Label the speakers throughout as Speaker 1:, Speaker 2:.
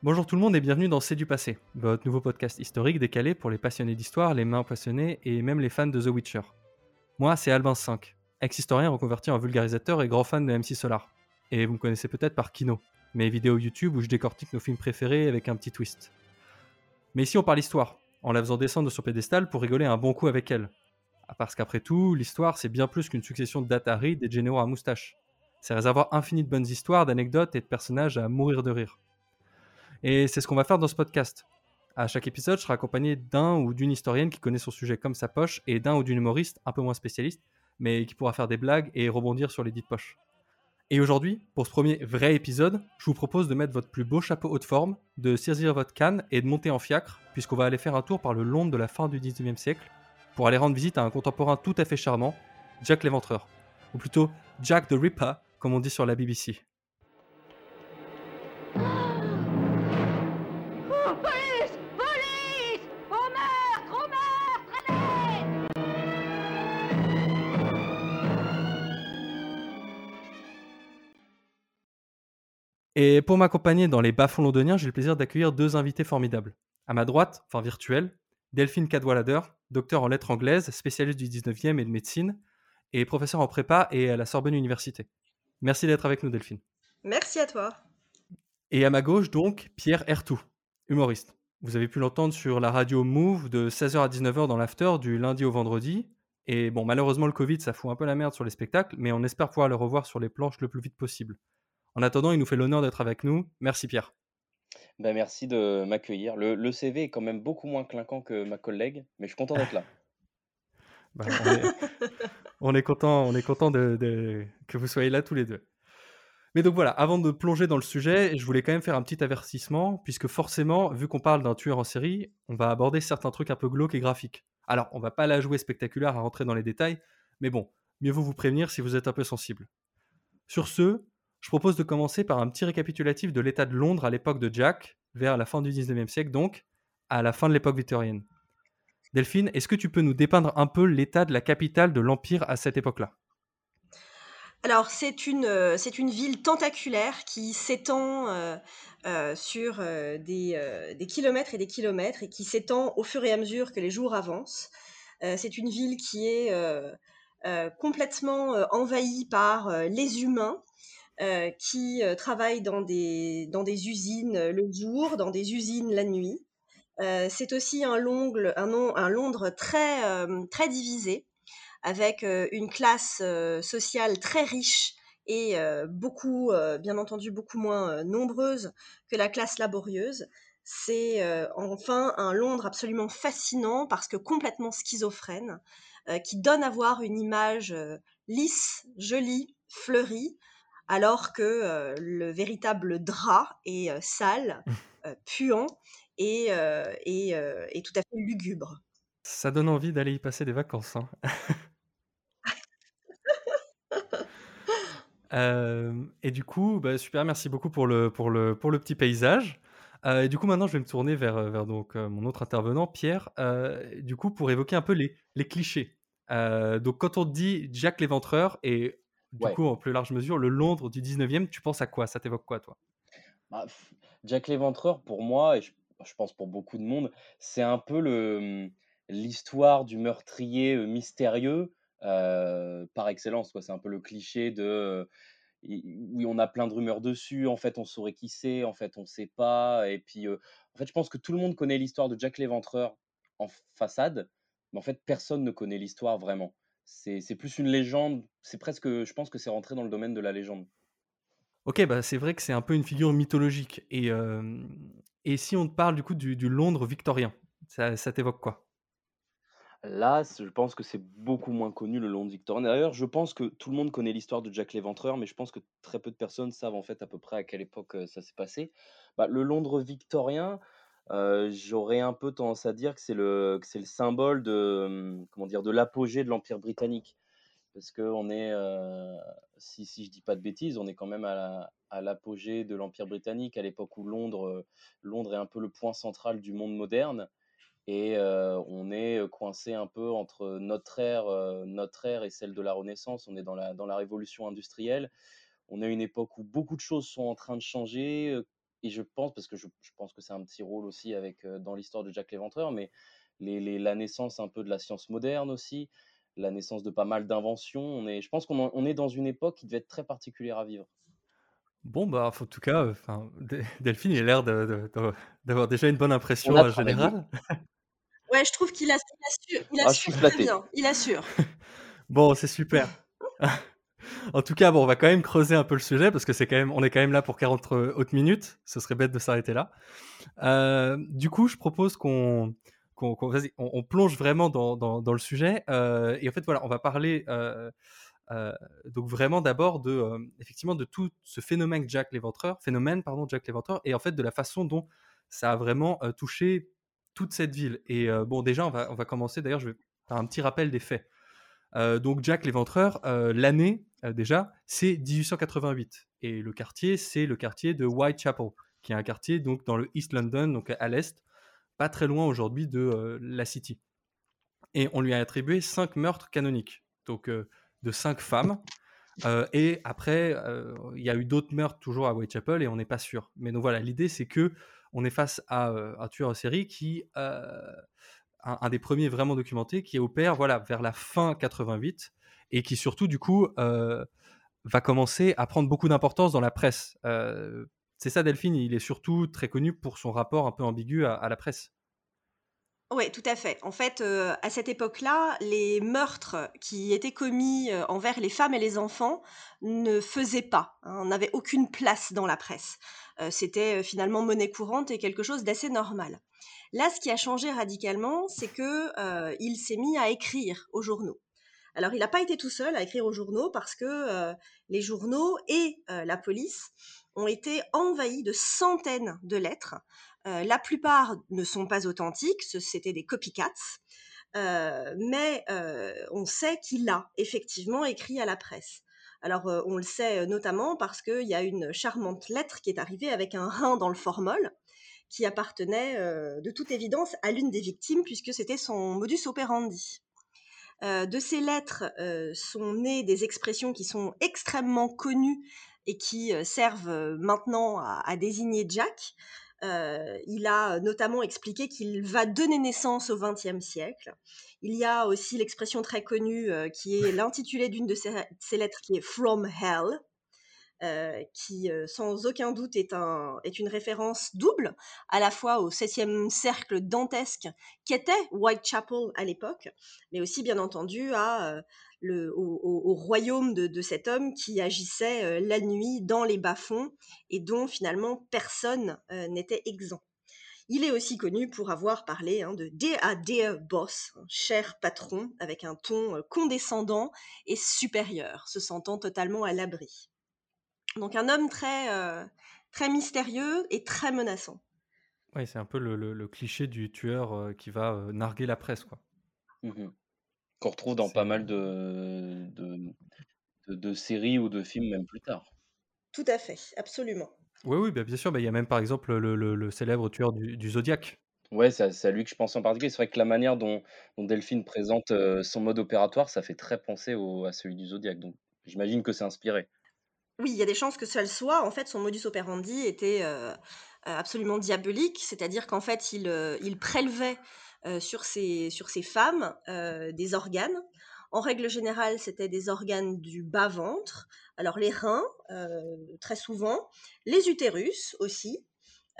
Speaker 1: Bonjour tout le monde et bienvenue dans C'est du passé, votre nouveau podcast historique décalé pour les passionnés d'histoire, les mains passionnés et même les fans de The Witcher. Moi, c'est Albin 5, ex-historien reconverti en vulgarisateur et grand fan de MC Solar. Et vous me connaissez peut-être par Kino, mes vidéos YouTube où je décortique nos films préférés avec un petit twist. Mais ici on parle histoire, en la faisant descendre sur pédestal pour rigoler un bon coup avec elle. Ah, Parce qu'après tout, l'histoire c'est bien plus qu'une succession de d'Atari des généraux à moustache. C'est réservoir infini de bonnes histoires, d'anecdotes et de personnages à mourir de rire. Et c'est ce qu'on va faire dans ce podcast. À chaque épisode, je serai accompagné d'un ou d'une historienne qui connaît son sujet comme sa poche et d'un ou d'une humoriste un peu moins spécialiste, mais qui pourra faire des blagues et rebondir sur les dites poches. Et aujourd'hui, pour ce premier vrai épisode, je vous propose de mettre votre plus beau chapeau haute forme, de saisir votre canne et de monter en fiacre, puisqu'on va aller faire un tour par le Londres de la fin du 19e siècle, pour aller rendre visite à un contemporain tout à fait charmant, Jack l'Éventreur. Ou plutôt Jack the Ripper, comme on dit sur la BBC. Et pour m'accompagner dans les bas-fonds londoniens, j'ai le plaisir d'accueillir deux invités formidables. À ma droite, enfin virtuelle, Delphine Cadwallader, docteur en lettres anglaises, spécialiste du 19e et de médecine, et professeur en prépa et à la Sorbonne Université. Merci d'être avec nous, Delphine.
Speaker 2: Merci à toi.
Speaker 1: Et à ma gauche, donc, Pierre Ertou, humoriste. Vous avez pu l'entendre sur la radio Move de 16h à 19h dans l'after du lundi au vendredi. Et bon, malheureusement, le Covid, ça fout un peu la merde sur les spectacles, mais on espère pouvoir le revoir sur les planches le plus vite possible. En attendant, il nous fait l'honneur d'être avec nous. Merci Pierre.
Speaker 3: Ben, merci de m'accueillir. Le, le CV est quand même beaucoup moins clinquant que ma collègue, mais je suis content d'être là.
Speaker 1: Bah, on, est, on est content, on est content de, de- que vous soyez là tous les deux. Mais donc voilà, avant de plonger dans le sujet, je voulais quand même faire un petit avertissement, puisque forcément, vu qu'on parle d'un tueur en série, on va aborder certains trucs un peu glauques et graphiques. Alors, on va pas la jouer spectaculaire à rentrer dans les détails, mais bon, mieux vaut vous prévenir si vous êtes un peu sensible. Sur ce, je propose de commencer par un petit récapitulatif de l'état de Londres à l'époque de Jack, vers la fin du 19e siècle donc, à la fin de l'époque victorienne. Delphine, est-ce que tu peux nous dépeindre un peu l'état de la capitale de l'Empire à cette époque-là?
Speaker 2: Alors, c'est une, euh, une ville tentaculaire qui s'étend euh, euh, sur des, des kilomètres et des kilomètres et qui s'étend au fur et à mesure que les jours avancent. C'est une ville qui est complètement envahie par les humains euh, qui euh, travaillent dans des, dans des usines euh, le jour, dans des usines la nuit. Euh, c'est aussi un, Longle- un, un Londres très, très divisé avec une classe sociale très riche et beaucoup, bien entendu, beaucoup moins nombreuse que la classe laborieuse. C'est enfin un Londres absolument fascinant parce que complètement schizophrène, qui donne à voir une image lisse, jolie, fleurie, alors que euh, le véritable drap est euh, sale, euh, puant et, et, et tout à fait lugubre.
Speaker 1: Ça donne envie d'aller y passer des vacances. hein. Euh, et du coup, bah, super, merci beaucoup pour le, pour le, pour le petit paysage. Euh, et du coup, maintenant, je vais me tourner vers, vers donc, euh, mon autre intervenant, Pierre, du coup, pour évoquer un peu les, les clichés. Donc, quand on dit Jack l'Éventreur et du
Speaker 3: Ouais.
Speaker 1: coup, en plus large mesure, le Londres du 19e, tu penses à quoi? Ça t'évoque quoi, toi?
Speaker 3: Bah, Jack l'Éventreur, pour moi, et je, je pense pour beaucoup de monde, c'est un peu le, l'histoire du meurtrier mystérieux euh, par excellence. quoi. C'est un peu le cliché de oui, on a plein de rumeurs dessus. En fait, on saurait qui c'est. En fait, on sait pas. Et puis, euh, en fait, je pense que tout le monde connaît l'histoire de Jack l'Éventreur en façade, mais en fait, personne ne connaît l'histoire vraiment. C'est, plus une légende. C'est presque, je pense que c'est rentré dans le domaine de la légende.
Speaker 1: Ok, bah, c'est vrai que c'est un peu une figure mythologique. Et, euh, et si on te parle du coup du, du Londres victorien, ça, ça t'évoque quoi?
Speaker 3: Là, je pense que c'est beaucoup moins connu le Londres victorien. D'ailleurs, je pense que tout le monde connaît l'histoire de Jack l'Éventreur, mais je pense que très peu de personnes savent en fait à peu près à quelle époque ça s'est passé. Bah, le Londres victorien, j'aurais un peu tendance à dire que c'est le, symbole de, l'apogée de l'Empire britannique. Parce que est, si, si je dis pas de bêtises, on est quand même à la- à l'apogée de l'Empire britannique, à l'époque où Londres, est un peu le point central du monde moderne. Et on est coincé un peu entre notre ère, et celle de la Renaissance. On est dans la, révolution industrielle. On à une époque où beaucoup de choses sont en train de changer. Et je pense, parce que je, je pense que c'est un petit rôle aussi avec, euh, dans l'histoire de Jack l'Éventreur, mais les, les- la naissance un peu de la science moderne aussi, la naissance de pas mal d'inventions. On est, je pense qu'on en- on est dans une époque qui devait être très particulière à vivre.
Speaker 1: Bon, bah, en tout cas, euh, enfin, Delphine, il a l'air d'avoir déjà une bonne impression
Speaker 3: a
Speaker 1: euh, générale.
Speaker 2: Ouais, je trouve qu'il il assure, il
Speaker 3: Ah,
Speaker 2: assure très bien. Il assure.
Speaker 1: Bon, c'est super. En tout cas, bon, on va quand même creuser un peu le sujet parce que c'est quand même, on est quand même là pour 40 autres minutes. Ce serait bête de s'arrêter là. Euh, du coup, je propose qu'on vas-y, on, on plonge vraiment dans, le sujet. Euh, et en fait, voilà, on va parler euh, euh, donc vraiment d'abord de euh, effectivement de tout ce phénomène Jack l'Éventreur, phénomène pardon Jack l'Éventreur, et en fait de la façon dont ça a vraiment euh, touché toute cette ville. Et euh, bon, déjà, on va on va commencer. D'ailleurs, je vais un petit rappel des faits. Euh, donc Jack l'Éventreur, euh, l'année euh, déjà, c'est 1888 et le quartier, c'est le quartier de Whitechapel, qui est un quartier donc dans le East London, donc à l'est, pas très loin aujourd'hui de euh, la City. Et on lui a attribué cinq meurtres canoniques, donc euh, de cinq femmes. Et après, il y a eu d'autres meurtres toujours à Whitechapel et on n'est pas sûr. Mais donc voilà, l'idée c'est que on est face à un tueur en série qui un, un des premiers vraiment documentés qui opère voilà vers la fin 88 et qui surtout du coup euh, va commencer à prendre beaucoup d'importance dans la presse. Euh, c'est ça Delphine, il est surtout très connu pour son rapport un peu ambigu à, la presse.
Speaker 2: Oui, tout à fait. En fait, euh, à cette époque-là, les meurtres qui étaient commis envers les femmes et les enfants ne faisaient pas, hein, n'avaient aucune place dans la presse. C'était finalement monnaie courante et quelque chose d'assez normal. Là, ce qui a changé radicalement, c'est que il s'est mis à écrire aux journaux. Alors, il n'a pas été tout seul à écrire aux journaux parce que euh, les journaux et euh, la police ont été envahis de centaines de lettres. Euh, la plupart ne sont pas authentiques, c'était des copycats, mais on sait qu'il a effectivement écrit à la presse. Alors, on le sait notamment parce qu'il y a une charmante lettre qui est arrivée avec un rein dans le formol, qui appartenait de toute évidence à l'une des victimes, puisque c'était son modus operandi. Euh, de ces lettres euh, sont nées des expressions qui sont extrêmement connues et qui euh, servent maintenant à, désigner Jack. Il a notamment expliqué qu'il va donner naissance au XXe siècle. Il y a aussi l'expression très connue qui est l'intitulé d'une de ces lettres qui est From Hell, euh, qui euh, sans aucun doute est, un, est une référence double, à la fois au 16e cercle dantesque qu'était Whitechapel à l'époque, mais aussi bien entendu euh, au, au- au royaume de, cet homme qui agissait la nuit dans les bas-fonds et dont finalement personne n'était exempt. Il est aussi connu pour avoir parlé hein, de Dear Boss, un cher patron, avec un ton condescendant et supérieur, se sentant totalement à l'abri. Donc un homme très, euh, très mystérieux et très menaçant.
Speaker 1: Oui, c'est un peu le, le- le cliché du tueur euh, qui va euh, narguer la presse, quoi.
Speaker 3: Mhm. Qu'on retrouve dans pas mal de, de, de- de séries ou de films même plus tard.
Speaker 2: Tout à fait, absolument.
Speaker 1: Oui, oui, bah, bien sûr. bah, Il y a même par exemple le, le- le célèbre tueur du, du Zodiac.
Speaker 3: Ouais, c'est à c'est à lui que je pense en particulier. C'est vrai que la manière dont, dont Delphine présente euh, son mode opératoire, ça fait très penser au- à celui du Zodiac. Donc j'imagine que c'est inspiré.
Speaker 2: Oui, il y a des chances que ça le soit. En fait, son modus operandi était euh, absolument diabolique, c'est-à-dire qu'en fait, il, euh, prélevait euh, sur, ces, femmes des organes. En règle générale, c'était des organes du bas-ventre, alors les reins, très souvent, les utérus aussi.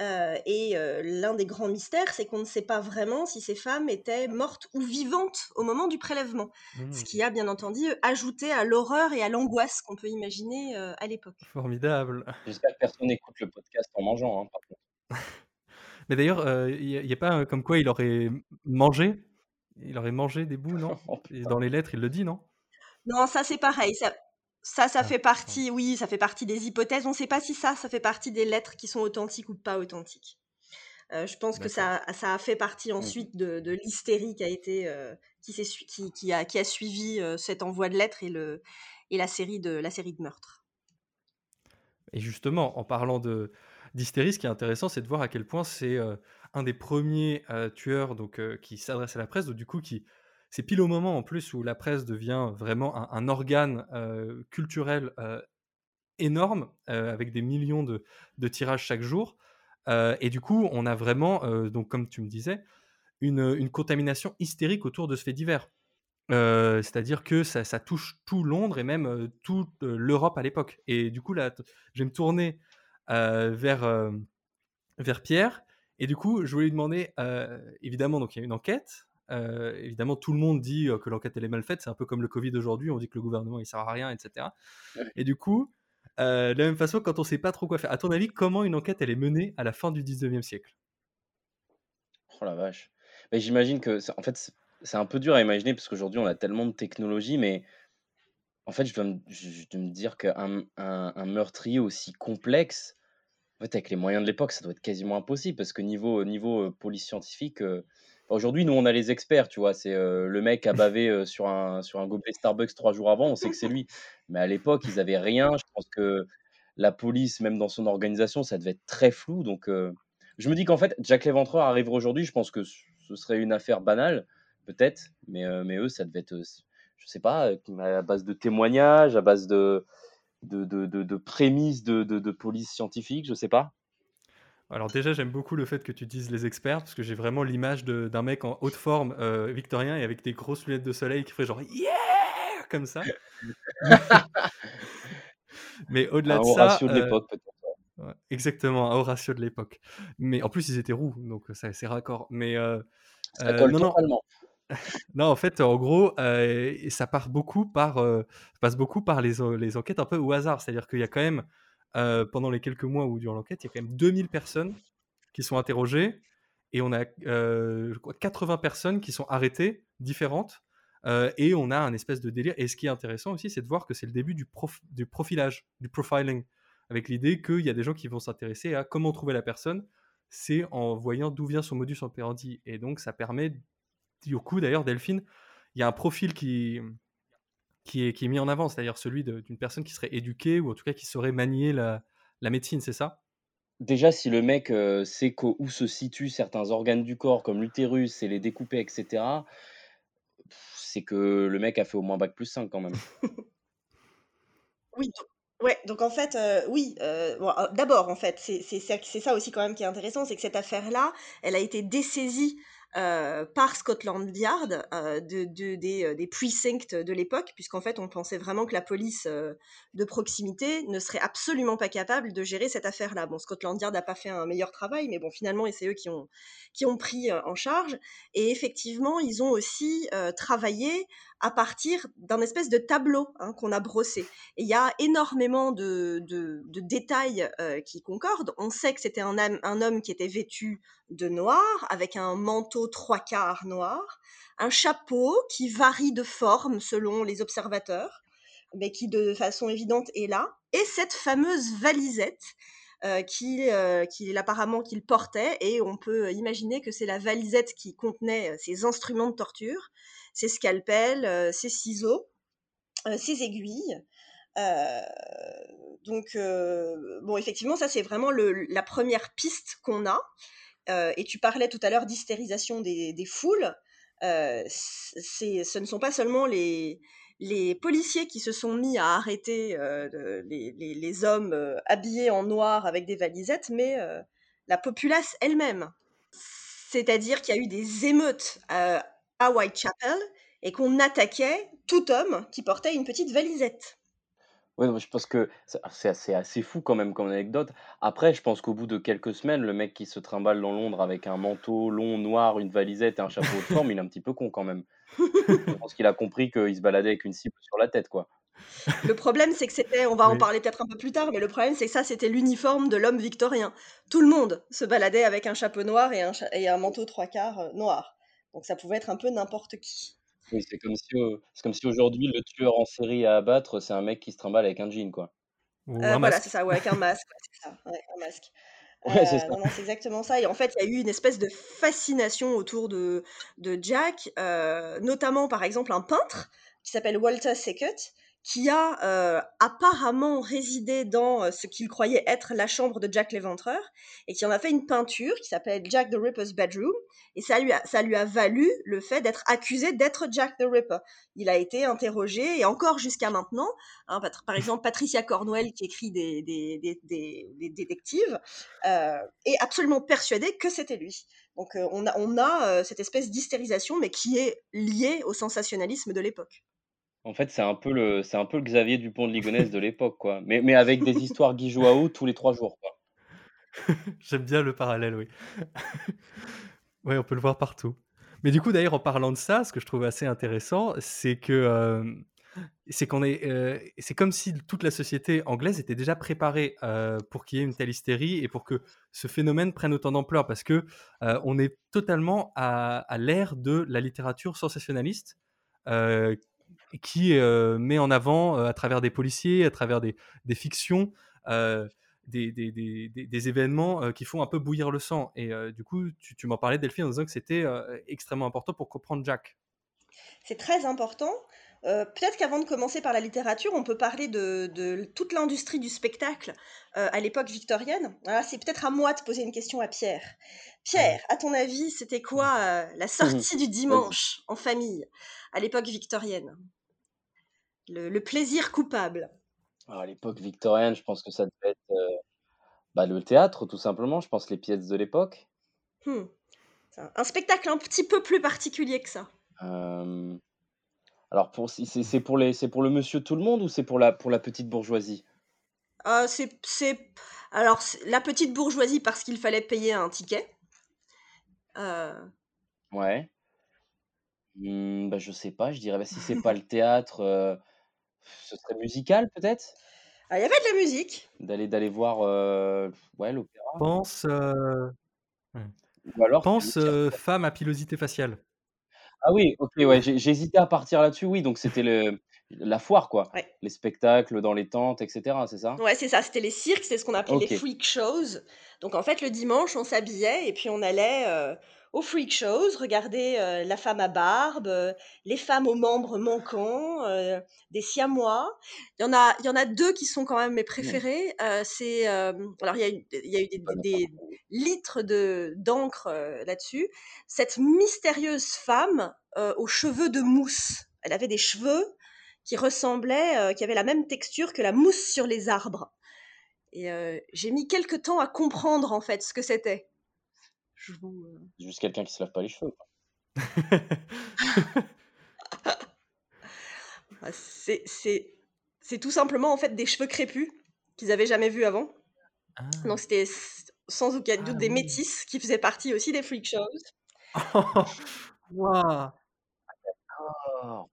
Speaker 2: Euh, et euh, l'un des grands mystères, c'est qu'on ne sait pas vraiment si ces femmes étaient mortes ou vivantes au moment du prélèvement.
Speaker 1: Mmh,
Speaker 2: Ce qui a bien entendu ajouté à l'horreur et à l'angoisse qu'on peut imaginer euh, à l'époque.
Speaker 1: Formidable.
Speaker 3: J'espère que personne n'écoute le podcast en mangeant. hein, par contre.
Speaker 1: Mais d'ailleurs, euh, il n'y a, pas euh, comme quoi il aurait mangé Il aurait mangé des bouts, non?
Speaker 3: Oh,
Speaker 1: Et dans les lettres, il le dit, non?
Speaker 2: Non, ça c'est pareil. Ça, ça, ça
Speaker 1: Ah,
Speaker 2: fait partie, oui, ça fait partie des hypothèses. On ne sait pas si ça, ça fait partie des lettres qui sont authentiques ou pas authentiques. Euh, je pense que ça, ça a fait partie ensuite de, de l'hystérie qui a été, euh, qui, qui, qui a, qui a suivi euh, cet envoi de lettres et, le, et la, série de, la série de meurtres.
Speaker 1: Et justement, en parlant de d'hystérie, ce qui est intéressant, c'est de voir à quel point c'est un des premiers tueurs donc, qui s'adresse à la presse, donc du coup, qui c'est pile au moment en plus où la presse devient vraiment un, organe culturel énorme, avec des millions de, tirages chaque jour. Et du coup, on a vraiment, donc comme tu me disais, une, une contamination hystérique autour de ce fait divers. C'est-à-dire que ça, touche tout Londres et même toute l'Europe à l'époque. Et du coup, là, je vais me tourner vers, vers Pierre. Et du coup, je voulais lui demander, évidemment, donc il y a une enquête. Euh, évidemment, tout le monde dit euh, que l'enquête elle est mal faite. C'est un peu comme le Covid aujourd'hui. On dit que le gouvernement il sert à rien, etc.
Speaker 3: Ouais.
Speaker 1: Et du coup, euh, de la même façon, quand on sait pas trop quoi faire, à ton avis, comment une enquête elle est menée à la fin du 19e siècle?
Speaker 3: Oh la vache. Mais j'imagine que, en fait, c'est un peu dur à imaginer parce qu'aujourd'hui, on a tellement de technologie, mais en fait, je dois me, je je dois me dire qu'un un, un meurtrier aussi complexe, en fait, avec les moyens de l'époque, ça doit être quasiment impossible parce que niveau, niveau euh, police scientifique, euh, aujourd'hui, nous, on a les experts, tu vois, c'est euh, le mec a bavé euh, sur un, sur un gobelet Starbucks trois jours avant, on sait que c'est lui. Mais à l'époque, ils avaient rien. Je pense que la police, même dans son organisation, ça devait être très flou. Donc, euh, je me dis qu'en fait, Jack l'Éventreur arriverait aujourd'hui, je pense que ce serait une affaire banale, peut-être, mais, eux, ça devait être, je sais pas, à base de témoignages, à base de, de, de, de, de prémices de, de, police scientifique, je sais pas.
Speaker 1: Alors déjà, j'aime beaucoup le fait que tu dises les experts, parce que j'ai vraiment l'image d'un mec en haute forme euh, victorien et avec des grosses lunettes de soleil qui ferait genre yeah comme ça. Mais au-delà de ça,
Speaker 3: ratio de
Speaker 1: euh,
Speaker 3: l'époque, peut-être.
Speaker 1: ouais, exactement, un Horatio de l'époque. Mais en plus, ils étaient roux, donc ça c'est raccord. Mais euh,
Speaker 3: Ça
Speaker 1: euh,
Speaker 3: colle
Speaker 1: non, non,
Speaker 3: totalement.
Speaker 1: non, en fait, en gros, euh, ça part beaucoup par, passe beaucoup par les, les enquêtes un peu au hasard. C'est-à-dire qu'il y a quand même, pendant les quelques mois où durant l'enquête, il y a quand même 2000 personnes qui sont interrogées et on a, euh, je crois, 80 personnes qui sont arrêtées, différentes, et on a un espèce de délire. Et ce qui est intéressant aussi, c'est de voir que c'est le début du, du profilage, du profiling, avec l'idée qu'il y a des gens qui vont s'intéresser à comment trouver la personne, c'est en voyant d'où vient son modus operandi. Et donc, ça permet, du coup, d'ailleurs, Delphine, il y a un profil qui, qui, est, qui est mis en avant, c'est-à-dire celui d'une personne qui serait éduquée, ou en tout cas qui saurait manier la, la médecine, c'est ça?
Speaker 3: Déjà, si le mec euh, sait où se situent certains organes du corps, comme l'utérus, et les découper, etc., c'est que le mec a fait au moins bac plus 5 quand même.
Speaker 2: Oui, donc, ouais, donc en fait, euh, oui, euh, bon, euh, d'abord, en fait, c'est c'est ça, c'est ça aussi quand même qui est intéressant, c'est que cette affaire-là, elle a été dessaisie euh, par Scotland Yard euh, euh, des precincts de l'époque, puisqu'en fait, on pensait vraiment que la police de proximité ne serait absolument pas capable de gérer cette affaire-là. Bon, Scotland Yard n'a pas fait un meilleur travail, mais bon, finalement, c'est eux qui ont, qui ont pris en charge. Et effectivement, ils ont aussi travaillé à partir d'un espèce de tableau hein, qu'on a brossé. Il y a énormément de, détails euh, qui concordent. On sait que c'était un, homme qui était vêtu de noir, avec un manteau trois quarts noir, un chapeau qui varie de forme selon les observateurs, mais qui de façon évidente est là, et cette fameuse valisette euh, qu'il euh, qu'il- apparemment qu'il portait, et on peut imaginer que c'est la valisette qui contenait ses instruments de torture, ses scalpels, euh, ses ciseaux, euh, ses aiguilles. Euh, donc, bon, effectivement, ça c'est vraiment la première piste qu'on a. Et tu parlais tout à l'heure d'hystérisation des, des foules. Ce ne sont pas seulement les, policiers qui se sont mis à arrêter les, hommes habillés en noir avec des valisettes, mais la populace elle-même. C'est-à-dire qu'il y a eu des émeutes à Whitechapel et qu'on attaquait tout homme qui portait une petite valisette.
Speaker 3: Ouais, non, je pense que c'est assez, assez fou quand même comme anecdote. Après, je pense qu'au bout de quelques semaines, le mec qui se trimballe dans Londres avec un manteau long, noir, une valisette et un chapeau de forme, il est un petit peu con quand même. Je pense qu'il a compris qu'il se baladait avec une cible sur la tête, quoi.
Speaker 2: Le problème, c'est que c'était, on va en
Speaker 1: Oui.
Speaker 2: parler peut-être un peu plus tard, mais le problème, c'est que ça, c'était l'uniforme de l'homme victorien. Tout le monde se baladait avec un chapeau noir et un, cha- et un manteau trois quarts euh, noir. Donc ça pouvait être un peu n'importe qui.
Speaker 3: Oui, c'est comme si, euh, c'est comme si aujourd'hui, le tueur en série à abattre, c'est un mec qui se trimballe avec un jean, quoi.
Speaker 1: Ou
Speaker 2: Euh,
Speaker 1: un
Speaker 2: voilà,
Speaker 1: masque
Speaker 2: c'est ça, ouais, avec un masque. ouais, c'est ça, ouais, un masque.
Speaker 3: Ouais, c'est
Speaker 2: Euh,
Speaker 3: ça.
Speaker 2: non, non, c'est exactement ça. Et en fait, il y a eu une espèce de fascination autour de, de Jack, euh, notamment par exemple un peintre qui s'appelle Walter Sackett, qui a euh, apparemment résidé dans euh, ce qu'il croyait être la chambre de Jack l'Éventreur et qui en a fait une peinture qui s'appelle Jack the Ripper's Bedroom et ça lui a, ça lui a valu le fait d'être accusé d'être Jack the Ripper. Il a été interrogé et encore jusqu'à maintenant, hein, par, exemple Patricia Cornwell qui écrit des, détectives euh, est absolument persuadée que c'était lui. Donc on a, on a cette espèce d'hystérisation mais qui est liée au sensationnalisme de l'époque.
Speaker 3: En fait, c'est un peu le, c'est un peu le Xavier Dupont de Ligonnès de l'époque, quoi. Mais, mais avec des histoires Guy Joao tous les trois jours.
Speaker 1: J'aime bien le parallèle, oui. oui, on peut le voir partout. Mais du coup, d'ailleurs, en parlant de ça, ce que je trouve assez intéressant, c'est que euh, c'est qu'on est, euh, c'est comme si toute la société anglaise était déjà préparée euh, pour qu'il y ait une telle hystérie et pour que ce phénomène prenne autant d'ampleur, parce que on est totalement à, à l'ère de la littérature sensationnaliste. Qui euh, met en avant, euh, à travers des policiers, à travers des, des fictions, euh, des, des, des- des- événements qui font un peu bouillir le sang. Et du coup, tu, m'en parlais, Delphine, en disant que c'était extrêmement important pour comprendre Jack.
Speaker 2: C'est très important. Euh, Peut-être qu'avant de commencer par la littérature, on peut parler de, de toute l'industrie du spectacle euh, à l'époque victorienne. Alors, c'est peut-être à moi de poser une question à Pierre. Pierre, à ton avis, c'était quoi euh, la sortie du dimanche en famille à l'époque victorienne? Le, le plaisir coupable.
Speaker 3: Alors, à l'époque victorienne, je pense que ça devait être bah, le théâtre, tout simplement. Je pense les pièces de l'époque.
Speaker 2: Hmm. Un- Un spectacle un petit peu plus particulier que ça.
Speaker 3: Euh, Alors, pour, si- c'est c'est pour les, c'est pour le monsieur tout le monde ou c'est pour la, pour la petite bourgeoisie?
Speaker 2: Euh, c'est, c'est- alors c'est la petite bourgeoisie parce qu'il fallait payer un ticket. Euh,
Speaker 3: Ouais. Hmm, bah, je sais pas, je dirais, bah, si c'est pas le théâtre, euh, ce serait musical peut-être?
Speaker 2: ah, Il y avait de la musique.
Speaker 3: D'aller d'aller voir euh, ouais, l'opéra.
Speaker 1: Pense, euh,
Speaker 3: Ou alors c'est
Speaker 1: pense euh, femme à pilosité faciale.
Speaker 3: Ah oui, ok, ouais, j'ai hésité à partir là-dessus, oui, donc c'était le, la foire, quoi.
Speaker 2: Ouais.
Speaker 3: Les spectacles dans les tentes, etc., c'est ça?
Speaker 2: Ouais, c'est ça, c'était les cirques, c'est ce qu'on appelait les
Speaker 3: Ok.
Speaker 2: freak shows. Donc en fait, le dimanche, on s'habillait et puis on allait euh, aux freak shows, regarder euh, la femme à barbe, euh, les femmes aux membres manquants, euh, des siamois. Il y en a, il y en a deux qui sont quand même mes préférés. Euh, c'est, alors il y a eu, il y a eu des, litres de d'encre là-dessus. Cette mystérieuse femme aux cheveux de mousse. Elle avait des cheveux qui ressemblaient, qui avaient la même texture que la mousse sur les arbres. Et j'ai mis quelques temps à comprendre en fait ce que c'était. Je vous, euh,
Speaker 3: C'est Juste quelqu'un qui se lave pas les cheveux, quoi.
Speaker 2: ah, c'est, c'est, c'est tout simplement en fait des cheveux crépus qu'ils avaient jamais vus avant.
Speaker 1: Ah.
Speaker 2: Donc c'était sans aucun doute
Speaker 1: Ah
Speaker 2: des
Speaker 1: oui.
Speaker 2: métis qui faisaient partie aussi des freak shows.
Speaker 3: Oh.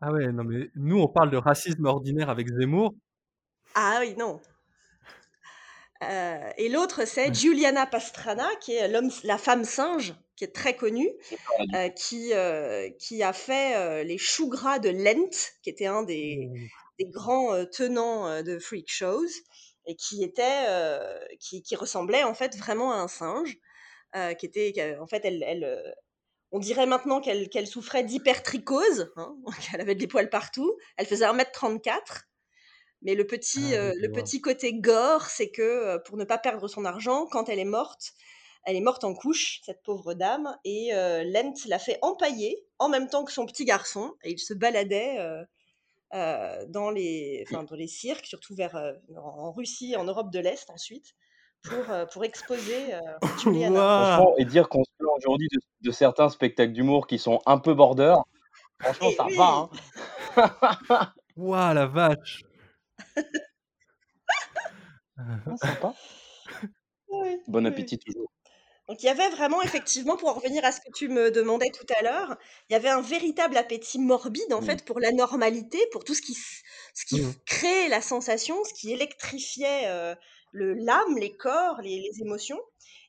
Speaker 1: Ah ouais, non mais nous on parle de racisme ordinaire avec Zemmour.
Speaker 2: Ah oui, non. Euh, et l'autre, c'est Giuliana Pastrana, qui est l'homme, la femme singe, qui est très connue, euh, qui, euh, qui a fait les choux gras de Lent, qui était un des, des grands tenants de freak shows, et qui était, qui, qui ressemblait en fait vraiment à un singe, qui était, qui en fait, elle, elle, on dirait maintenant qu'elle qu'elle souffrait d'hypertrichose, hein, qu'elle avait des poils partout. Elle faisait 1m34. Mais le petit,
Speaker 1: Ah
Speaker 2: euh, le petit côté gore, c'est que euh, pour ne pas perdre son argent, quand elle est morte, elle est morte en couche, cette pauvre dame, et euh, Lent l'a fait empailler en même temps que son petit garçon, et il se baladait euh, euh, dans, les, enfin, dans les cirques, surtout vers, euh, en Russie, en Europe de l'Est ensuite, pour, euh, pour exposer euh, Juliana.
Speaker 3: Franchement, et dire qu'on se plaint aujourd'hui de, de certains spectacles d'humour qui sont un peu border, franchement,
Speaker 2: Et
Speaker 3: ça
Speaker 2: oui.
Speaker 3: va, hein.
Speaker 1: Waouh la vache.
Speaker 3: Ah, sympa.
Speaker 2: Oui,
Speaker 3: Bon
Speaker 2: oui.
Speaker 3: appétit toujours.
Speaker 2: Donc il y avait vraiment effectivement, pour en revenir à ce que tu me demandais tout à l'heure, il y avait un véritable appétit morbide en
Speaker 3: Mm.
Speaker 2: fait pour la normalité, pour tout ce qui, ce qui f- créait la sensation, ce qui électrifiait euh, le l'âme, les corps, les, les émotions.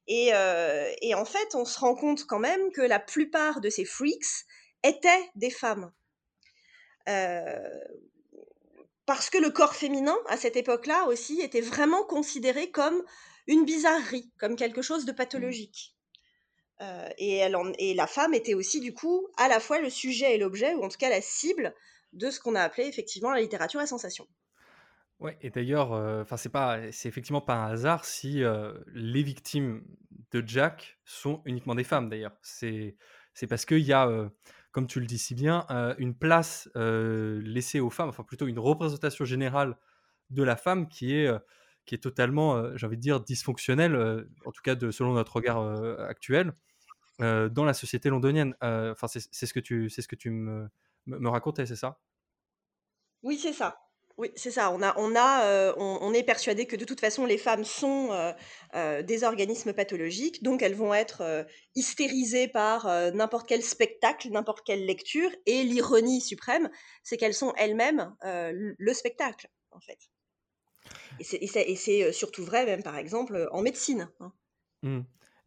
Speaker 2: Et, euh, et en fait, on se rend compte quand même que la plupart de ces freaks étaient des femmes. Euh, parce que le corps féminin, à cette époque-là aussi, était vraiment considéré comme une bizarrerie, comme quelque chose de pathologique. Euh, et, elle en- et la femme était aussi, du coup, à la fois le sujet et l'objet, ou en tout cas la cible de ce qu'on a appelé effectivement la littérature à sensation.
Speaker 1: Ouais, et d'ailleurs, euh, c'est pas, c'est effectivement pas un hasard si euh, les victimes de Jack sont uniquement des femmes. D'ailleurs, c'est c'est parce qu'il y a, comme tu le dis si bien, une place laissée aux femmes, enfin plutôt une représentation générale de la femme qui est qui est totalement, j'ai envie de dire, dysfonctionnelle, en tout cas selon notre regard actuel, dans la société londonienne. Enfin, c'est ce que tu, ce que tu me, me racontais, c'est ça?
Speaker 2: Oui, c'est ça. Oui, c'est ça. Euh, on, est persuadé que de toute façon, les femmes sont euh, euh, des organismes pathologiques, donc elles vont être hystérisées par n'importe quel spectacle, n'importe quelle lecture. Et l'ironie suprême, c'est qu'elles sont elles-mêmes le spectacle, en fait. Et c'est surtout vrai, même par exemple, en médecine. Hein.
Speaker 1: Mmh.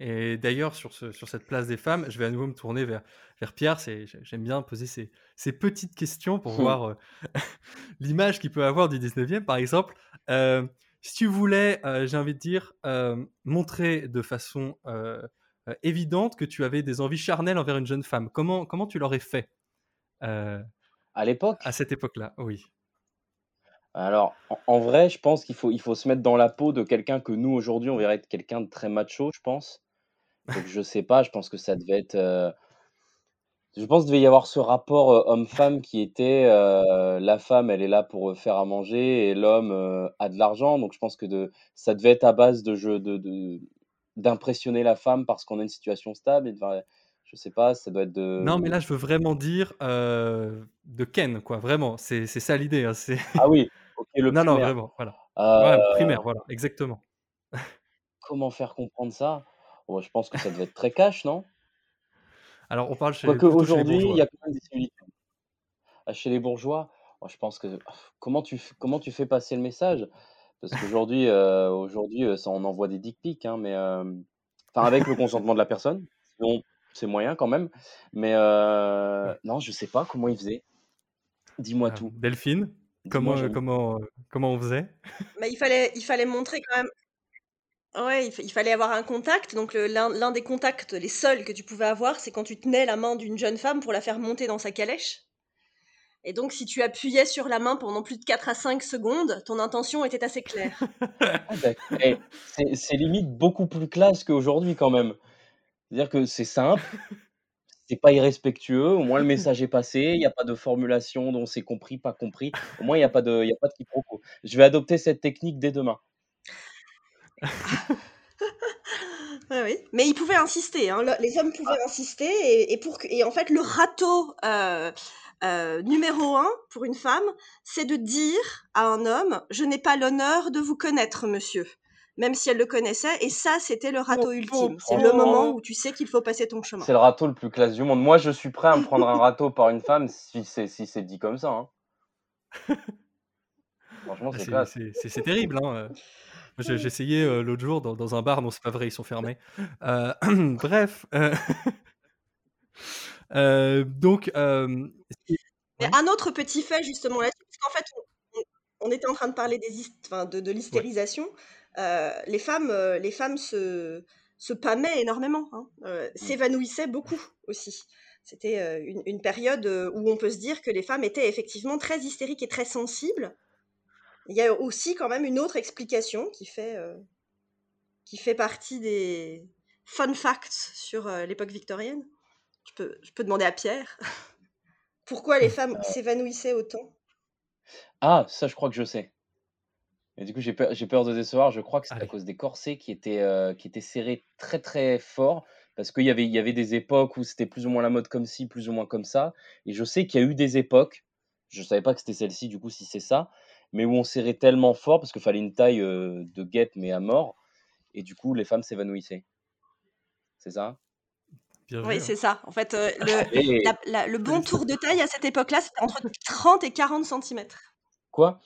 Speaker 1: Et d'ailleurs, sur, ce, sur cette place des femmes, je vais à nouveau me tourner vers, vers Pierre. J'aime bien poser ces, ces, petites questions pour mmh. voir euh, l'image qu'il peut avoir du 19e. Par exemple, euh, si tu voulais, euh, j'ai envie de dire, montrer de façon évidente que tu avais des envies charnelles envers une jeune femme, comment, comment tu l'aurais fait
Speaker 3: À l'époque?
Speaker 1: À cette époque-là, oui.
Speaker 3: Alors, en, vrai, je pense qu'il faut, il faut se mettre dans la peau de quelqu'un que nous, aujourd'hui, on verrait être quelqu'un de très macho, je pense. Donc je sais pas, je pense que ça devait être, euh, je pense qu'il devait y avoir ce rapport, euh, homme-femme qui était, euh, la femme, elle est là pour, faire à manger et l'homme, a de l'argent. Donc je pense que de ça devait être à base de jeu de d'impressionner la femme parce qu'on a une situation stable et de je sais pas, ça doit être de
Speaker 1: Non, mais là, je veux vraiment dire, de Ken, quoi, vraiment. C'est ça l'idée, hein, c'est
Speaker 3: Ah oui, OK, le
Speaker 1: Non, non, vraiment, voilà. Ouais, primaire, voilà, exactement.
Speaker 3: comment faire comprendre ça? Je pense que ça devait être très cash, non?
Speaker 1: Alors, on parle chez,
Speaker 3: Quoique aujourd'hui, il y a quand même des similitudes. Ah, chez les bourgeois, je pense que comment tu, comment tu fais passer le message? Parce qu'aujourd'hui, euh, aujourd'hui, euh, ça, on envoie des dick pics, hein, mais euh, enfin avec le consentement de la personne. Sinon, c'est moyen quand même. Mais non, je sais pas comment ils faisaient. Dis-moi tout.
Speaker 1: Delphine, comment, comment, comment on faisait?
Speaker 2: Bah, il, fallait, il fallait montrer quand même Ouais, il, fallait avoir un contact. Donc, l'un des contacts, les seuls que tu pouvais avoir, c'est quand tu tenais la main d'une jeune femme pour la faire monter dans sa calèche. Et donc, si tu appuyais sur la main pendant plus de 4 à 5 secondes, ton intention était assez claire.
Speaker 3: Ah, eh, c'est limite beaucoup plus classe qu'aujourd'hui quand même. C'est-à-dire que c'est simple, c'est pas irrespectueux, au moins le message est passé, il n'y a pas de formulation dont c'est compris, pas compris. Au moins, il n'y a pas de, il a pas de quiproquo. Je vais adopter cette technique dès demain.
Speaker 2: oui. Mais ils pouvaient insister, hein. les hommes pouvaient ah. insister et, pour et en fait le râteau euh, euh, numéro un pour une femme, c'est de dire à un homme je n'ai pas l'honneur de vous connaître, monsieur, même si elle le connaissait. Et ça, c'était le râteau ultime. C'est le moment où tu sais qu'il faut passer ton chemin.
Speaker 3: C'est le râteau le plus classe du monde. Moi, je suis prêt à me prendre un râteau par une femme si c'est si dit comme ça. Hein.
Speaker 1: Franchement, ah, c'est C'est terrible. Hein. J'ai essayé euh, l'autre jour dans, un bar, non, c'est pas vrai, ils sont fermés. Euh, bref. Euh, donc. un
Speaker 2: autre petit fait, justement, là-dessus, parce qu'en fait, on, était en train de parler des de, de l'hystérisation. les femmes, les femmes se, se pâmaient énormément, hein, mmh. s'évanouissaient beaucoup aussi. C'était une, une, période où on peut se dire que les femmes étaient effectivement très hystériques et très sensibles il y a aussi quand même une autre explication qui fait, euh, qui fait partie des fun facts sur euh, l'époque victorienne. Je peux, je peux demander à Pierre pourquoi les femmes euh. s'évanouissaient autant.
Speaker 3: Ah, ça, je crois que je sais. Et du coup, j'ai peur, peur de décevoir. Je crois que c'est à cause des corsets qui étaient, qui étaient serrés très très fort. Parce qu'il y avait, il y avait des époques où c'était plus ou moins la mode comme ci, plus ou moins comme ça. Et je sais qu'il y a eu des époques, je ne savais pas que c'était celle-ci, du coup, si c'est ça, mais où on serrait tellement fort parce qu'il fallait une taille de guêpe, mais à mort. Et du coup, les femmes s'évanouissaient. C'est ça?
Speaker 2: Oui, hein. c'est ça. En fait, le, le, bon tour de taille à cette époque-là, c'était entre 30 et 40 cm.
Speaker 3: Quoi?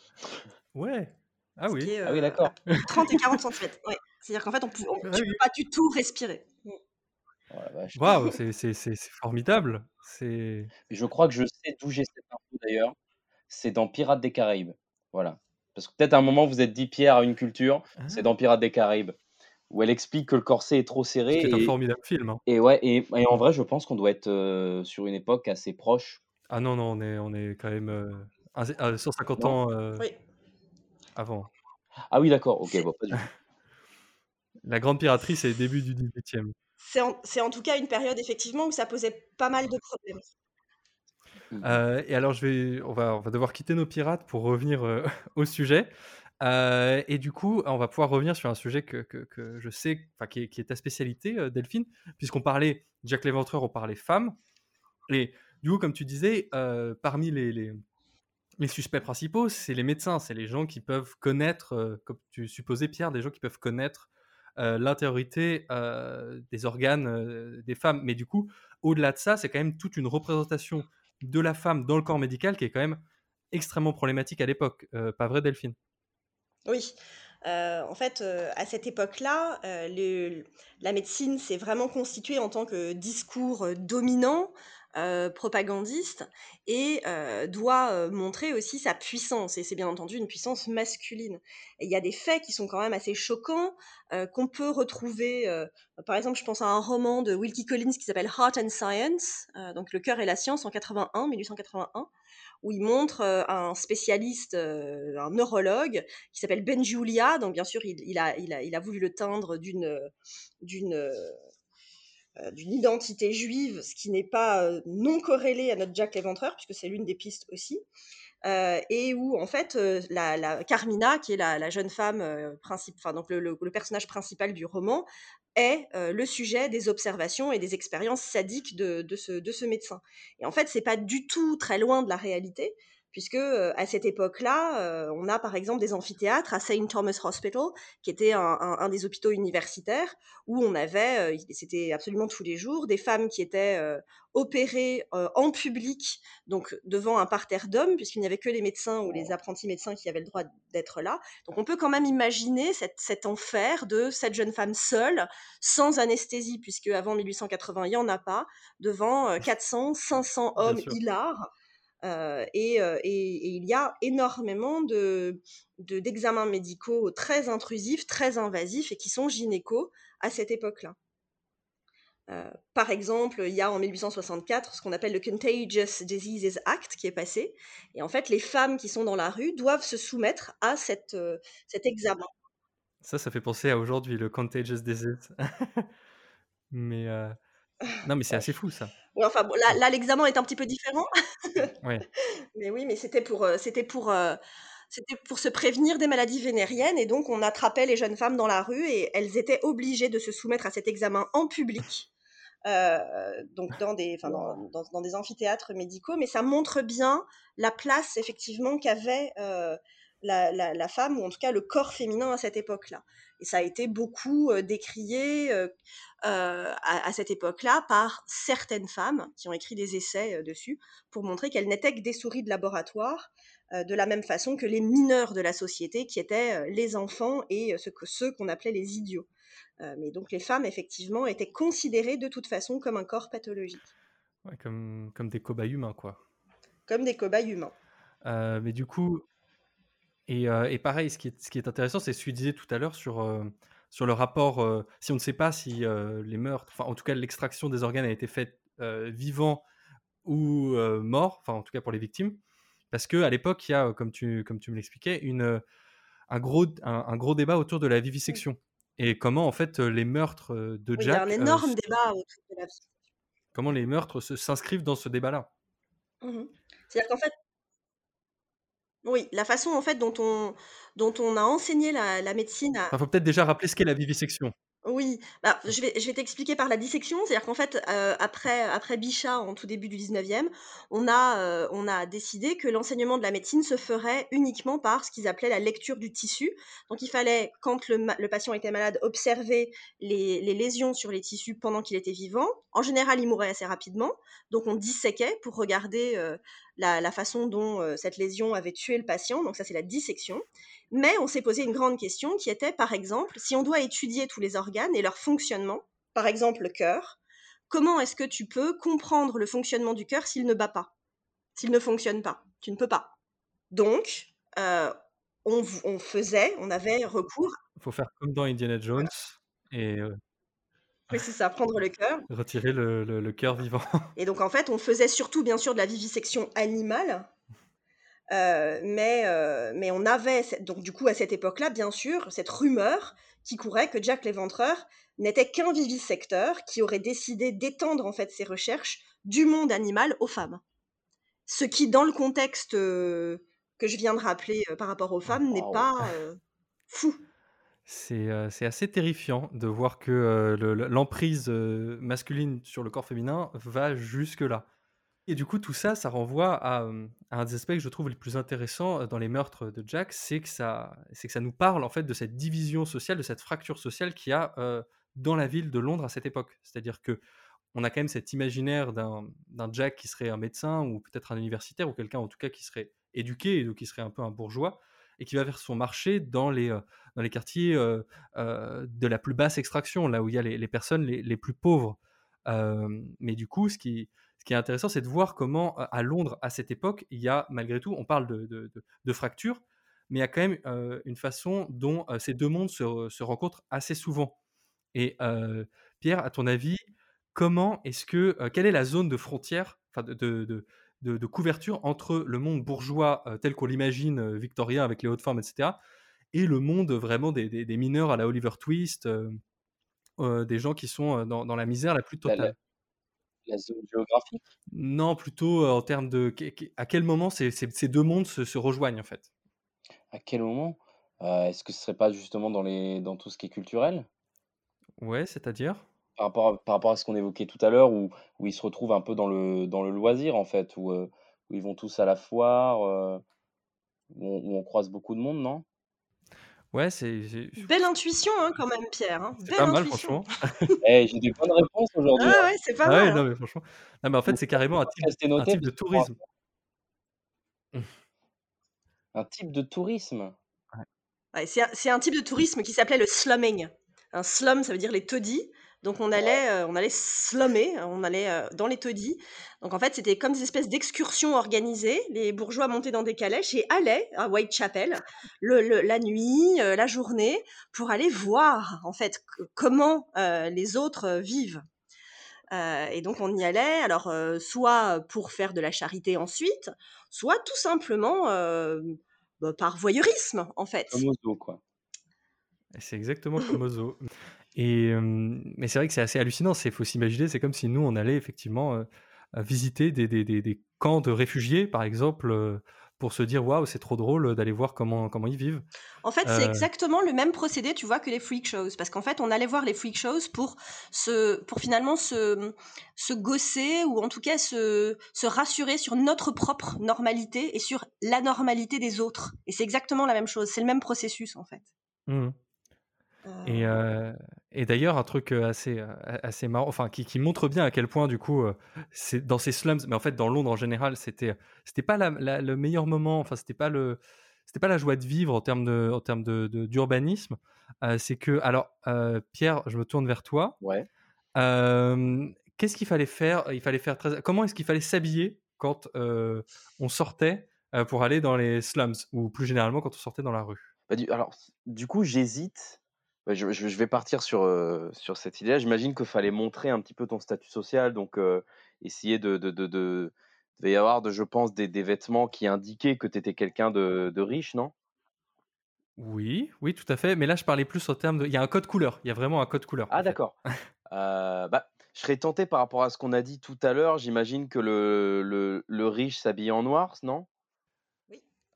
Speaker 1: Ouais. Ah oui.
Speaker 3: ah oui, d'accord.
Speaker 2: 30 et 40 cm. Ouais. C'est-à-dire qu'en fait, on ne ah peut pas du tout respirer.
Speaker 1: Waouh, c'est formidable.
Speaker 3: Je crois que je sais d'où j'ai cette info d'ailleurs. C'est dans Pirates des Caraïbes. Voilà. Parce que peut-être à un moment, vous êtes dit Pierre à une culture, c'est ah. dans Pirates des Caraïbes, où elle explique que le corset est trop serré.
Speaker 1: C'est un formidable film. Hein.
Speaker 3: Et ouais, et, en vrai, je pense qu'on doit être euh, sur une époque assez proche
Speaker 1: Ah non, non, on est on est quand même, heu, 150
Speaker 3: Non?
Speaker 1: ans,
Speaker 2: Oui.
Speaker 1: avant.
Speaker 3: Ah oui, d'accord, OK, bon, pas du tout.
Speaker 1: La grande piraterie, c'est le début du 18e.
Speaker 2: C'est en tout cas une période effectivement où ça posait pas mal de problèmes.
Speaker 1: Heu et alors je vais on va on va devoir quitter nos pirates pour revenir, heu, au sujet. Heu et du coup, on va pouvoir revenir sur un sujet que que je sais, qui est qui est ta spécialité, Delphine, puisqu'on parlait Jack l'Éventreur, on parlait femmes et du coup, comme tu disais, parmi les les suspects principaux, c'est les médecins, c'est les gens qui peuvent connaître, comme tu supposais Pierre, des gens qui peuvent connaître, l'intériorité, heu, des organes, heu, des femmes. Mais du coup, au-delà de ça, c'est quand même toute une représentation de la femme dans le corps médical qui est quand même extrêmement problématique à l'époque. Pas vrai Delphine?
Speaker 2: Oui, en fait, à cette époque-là, la médecine s'est vraiment constituée en tant que discours, dominant, heu, propagandiste et heu, doit, heu, montrer aussi sa puissance et c'est bien entendu une puissance masculine il y a des faits qui sont quand même assez choquants, qu'on peut retrouver, par exemple, je pense à un roman de Wilkie Collins qui s'appelle Heart and Science, donc Le cœur et la science en 81, 1881 où il montre euh, un spécialiste, euh, un neurologue qui s'appelle Benjulia. Donc bien sûr, il, a, il, a, il a voulu le teindre d'une d'une euh, d'une identité juive, ce qui n'est pas euh, non corrélé à notre Jack l'Éventreur, puisque c'est l'une des pistes aussi. Euh, et où en fait euh, la, Carmina, qui est la, jeune femme euh, donc le, personnage principal du roman, est euh, le sujet des observations et des expériences sadiques de, de, ce, de ce médecin. Et en fait, c'est pas du tout très loin de la réalité, puisque euh, à cette époque-là, euh, on a par exemple des amphithéâtres à St. Thomas Hospital, qui était un, un, un, des hôpitaux universitaires, où on avait, euh, c'était absolument tous les jours, des femmes qui étaient opérées en public, donc devant un parterre d'hommes, puisqu'il n'y avait que les médecins ou les apprentis médecins qui avaient le droit d'être là. Donc on peut quand même imaginer cette, cet enfer de cette jeune femme seule, sans anesthésie, puisque avant 1880, il n'y en a pas, devant 400, 500 hommes hilars. Euh, et, euh, et, il y a énormément de, de, d'examens médicaux très intrusifs, très invasifs et qui sont gynécos à cette époque-là. Euh, par exemple, il y a en 1864 ce qu'on appelle le Contagious Diseases Act qui est passé. Et en fait, les femmes qui sont dans la rue doivent se soumettre à cette, cet examen.
Speaker 1: Ça, ça fait penser à aujourd'hui, le Contagious Disease. mais. Non, mais c'est assez fou ça.
Speaker 2: Enfin, bon, là, là l'examen est un petit peu différent.
Speaker 1: ouais.
Speaker 2: Mais oui, mais c'était pour, euh, c'était pour, euh, c'était pour se prévenir des maladies vénériennes. Et donc, on attrapait les jeunes femmes dans la rue et elles étaient obligées de se soumettre à cet examen en public. Euh, donc dans des, enfin dans, dans, dans, des amphithéâtres médicaux, mais ça montre bien la place effectivement qu'avait euh, la, la, la, femme, ou en tout cas le corps féminin à cette époque-là. Et ça a été beaucoup euh, décrié euh, à, à, cette époque-là par certaines femmes qui ont écrit des essais dessus pour montrer qu'elles n'étaient que des souris de laboratoire, de la même façon que les mineurs de la société qui étaient les enfants et ce que, ceux qu'on appelait les idiots. Euh, mais donc les femmes, effectivement, étaient considérées de toute façon comme un corps pathologique.
Speaker 1: Ouais, comme, comme des cobayes humains, quoi.
Speaker 2: Comme des cobayes humains.
Speaker 1: Euh, mais du coup, et, euh, et, pareil, ce qui est, ce qui est intéressant, c'est ce que tu disais tout à l'heure sur, euh, sur le rapport, euh, si on ne sait pas si les meurtres, enfin en tout cas l'extraction des organes a été faite vivant ou mort, enfin en tout cas pour les victimes, parce qu'à l'époque, il y a, comme tu, comme tu me l'expliquais, une, un, gros, un, un, gros débat autour de la vivisection. Et comment en fait les meurtres de
Speaker 2: oui,
Speaker 1: Jack.
Speaker 2: Il y a un énorme débat autour de la.
Speaker 1: Comment les meurtres s'inscrivent dans ce débat-là
Speaker 2: mmh C'est-à-dire qu'en fait. Oui, la façon en fait dont on, dont on a enseigné la, la médecine à.
Speaker 1: Enfin, faut peut-être déjà rappeler ce qu'est la vivisection.
Speaker 2: Oui, bah, je vais, je vais t'expliquer par la dissection. C'est-à-dire qu'en fait, euh, après, après Bichat, en tout début du 19e, on a, euh, on a décidé que l'enseignement de la médecine se ferait uniquement par ce qu'ils appelaient la lecture du tissu. Donc il fallait, quand le, le patient était malade, observer les, les, lésions sur les tissus pendant qu'il était vivant. En général, il mourait assez rapidement. Donc on disséquait pour regarder euh, la, façon dont euh, cette lésion avait tué le patient. Donc ça, c'est la dissection. Mais on s'est posé une grande question qui était, par exemple, si on doit étudier tous les organes et leur fonctionnement, par exemple le cœur, comment est-ce que tu peux comprendre le fonctionnement du cœur s'il ne bat pas, s'il ne fonctionne pas Tu ne peux pas. Donc, euh, on, on, faisait, on avait recours.
Speaker 1: Il faut faire comme dans Indiana Jones. Et, euh...
Speaker 2: Oui, c'est ça, prendre le cœur.
Speaker 1: Retirer le, le- le cœur vivant.
Speaker 2: Et donc, en fait, on faisait surtout, bien sûr, de la vivisection animale. Euh, mais, euh, mais on avait, cette- donc du coup, à cette époque-là, bien sûr, cette rumeur qui courait que Jack l'Éventreur n'était qu'un vivisecteur qui aurait décidé d'étendre en fait ses recherches du monde animal aux femmes. Ce qui, dans le contexte euh, que je viens de rappeler euh, par rapport aux femmes, n'est pas euh, fou.
Speaker 1: C'est euh, c'est assez terrifiant de voir que euh, le- le- l'emprise euh, masculine sur le corps féminin va jusque-là. Et du coup, tout ça, ça renvoie à, un des aspects que je trouve les plus intéressants euh, dans les meurtres de Jack, c'est que ça, que ça nous parle en fait de cette division sociale, de cette fracture sociale qu'il y a dans la ville de Londres à cette époque. C'est-à-dire que on a quand même cet imaginaire d'un d'un Jack qui serait un médecin ou peut-être un universitaire ou quelqu'un en tout cas qui serait éduqué et donc qui serait un peu un bourgeois et qui va faire son marché dans les, euh, dans les quartiers euh, euh, de la plus basse extraction, là où il y a les, personnes les, les plus pauvres. Mais du coup, ce qui, ce qui est intéressant, c'est de voir comment à Londres, à cette époque, il y a malgré tout, on parle de, de, de, de fractures, mais il y a quand même une façon dont ces deux mondes se, se rencontrent assez souvent. Et Pierre, à ton avis, comment est-ce que, quelle est la zone de frontière, de, de, de, couverture entre le monde bourgeois euh, tel qu'on l'imagine euh, victorien avec les hautes formes, etc., et le monde vraiment des, des, des mineurs à la Oliver Twist, euh, des gens qui sont dans, dans la misère la plus
Speaker 3: La, la,
Speaker 1: totale.
Speaker 3: la zone géographique?
Speaker 1: Non, plutôt en termes de à quel moment ces, ces- ces deux mondes se, se rejoignent en fait?
Speaker 3: À quel moment? Est-ce que ce serait pas justement dans, les, dans tout ce qui est culturel?
Speaker 1: Ouais, c'est-à-dire?
Speaker 3: Par rapport à, par rapport à ce qu'on évoquait tout à l'heure, où, où ils se retrouvent un peu dans le, dans le loisir, en fait, où, euh, où ils vont tous à la foire, euh, où, on, où on croise beaucoup de monde, non?
Speaker 1: Ouais, c'est
Speaker 2: Belle intuition, hein, quand même, Pierre. hein.
Speaker 1: c'est pas mal
Speaker 2: intuition.
Speaker 1: franchement.
Speaker 3: Eh, J'ai des bonnes réponses aujourd'hui.
Speaker 2: Ah
Speaker 3: hein.
Speaker 2: ouais, c'est pas
Speaker 1: Ah ouais,
Speaker 2: mal.
Speaker 1: non
Speaker 2: hein.
Speaker 1: mais franchement. Non mais en fait c'est carrément un type, un de tourisme.
Speaker 3: un type de tourisme.
Speaker 2: Ouais, c'est un, c'est un type de tourisme qui s'appelait le slumming. Un slum, ça veut dire les taudis. Donc on allait, euh, on allait slummer, on allait euh, dans les taudis. Donc en fait, c'était comme des espèces d'excursions organisées. Les bourgeois montaient dans des calèches et allaient à Whitechapel le, le- la nuit, euh, la journée, pour aller voir en fait comment euh, les autres euh, vivent. Euh, et donc on y allait, alors euh, soit pour faire de la charité ensuite, soit tout simplement euh, bah, par voyeurisme en fait.
Speaker 3: Comme quoi.
Speaker 1: C'est exactement comme zoo. Et, mais c'est vrai que c'est assez hallucinant. Il faut s'imaginer, c'est comme si nous, on allait effectivement visiter des, des- des- des camps de réfugiés, par exemple, pour se dire waouh, c'est trop drôle d'aller voir comment, comment ils vivent.
Speaker 2: En fait, c'est
Speaker 1: Euh,
Speaker 2: exactement le même procédé, tu vois, que les freak shows. Parce qu'en fait, on allait voir les freak shows pour, se, pour finalement se, se gosser ou en tout cas se, se rassurer sur notre propre normalité et sur la normalité des autres. Et c'est exactement la même chose. C'est le même processus, en fait.
Speaker 1: mhm. Et,
Speaker 2: Euh,
Speaker 1: euh, et d'ailleurs, un truc assez, assez marrant, enfin, qui, qui montre bien à quel point, du coup, c'est dans ces slums, mais en fait, dans Londres en général, c'était, c'était pas la- la- le meilleur moment, enfin, c'était pas le, c'était pas la joie de vivre en termes de, en termes de, d'urbanisme. Euh, c'est que, alors, euh, Pierre, je me tourne vers toi.
Speaker 3: Ouais.
Speaker 1: Qu'est-ce qu'il fallait faire? Il fallait faire très... Comment est-ce qu'il fallait s'habiller quand on sortait pour aller dans les slums ou plus généralement quand on sortait dans la rue?
Speaker 3: Bah, du, alors, du coup, j'hésite. Ouais, Je, vais partir sur, euh, sur cette idée-là. J'imagine qu'il fallait montrer un petit peu ton statut social, donc euh, essayer de, de, de, de- Il devait y avoir, de, je pense, des, des vêtements qui indiquaient que tu étais quelqu'un de, de riche, non?
Speaker 1: Oui, oui, tout à fait. Mais là, je parlais plus en termes de. Il y a un code couleur. Il y a vraiment un code couleur.
Speaker 3: Ah, d'accord. Euh, bah, je serais tenté par rapport à ce qu'on a dit tout à l'heure. J'imagine que le, le, le riche s'habille en noir, non?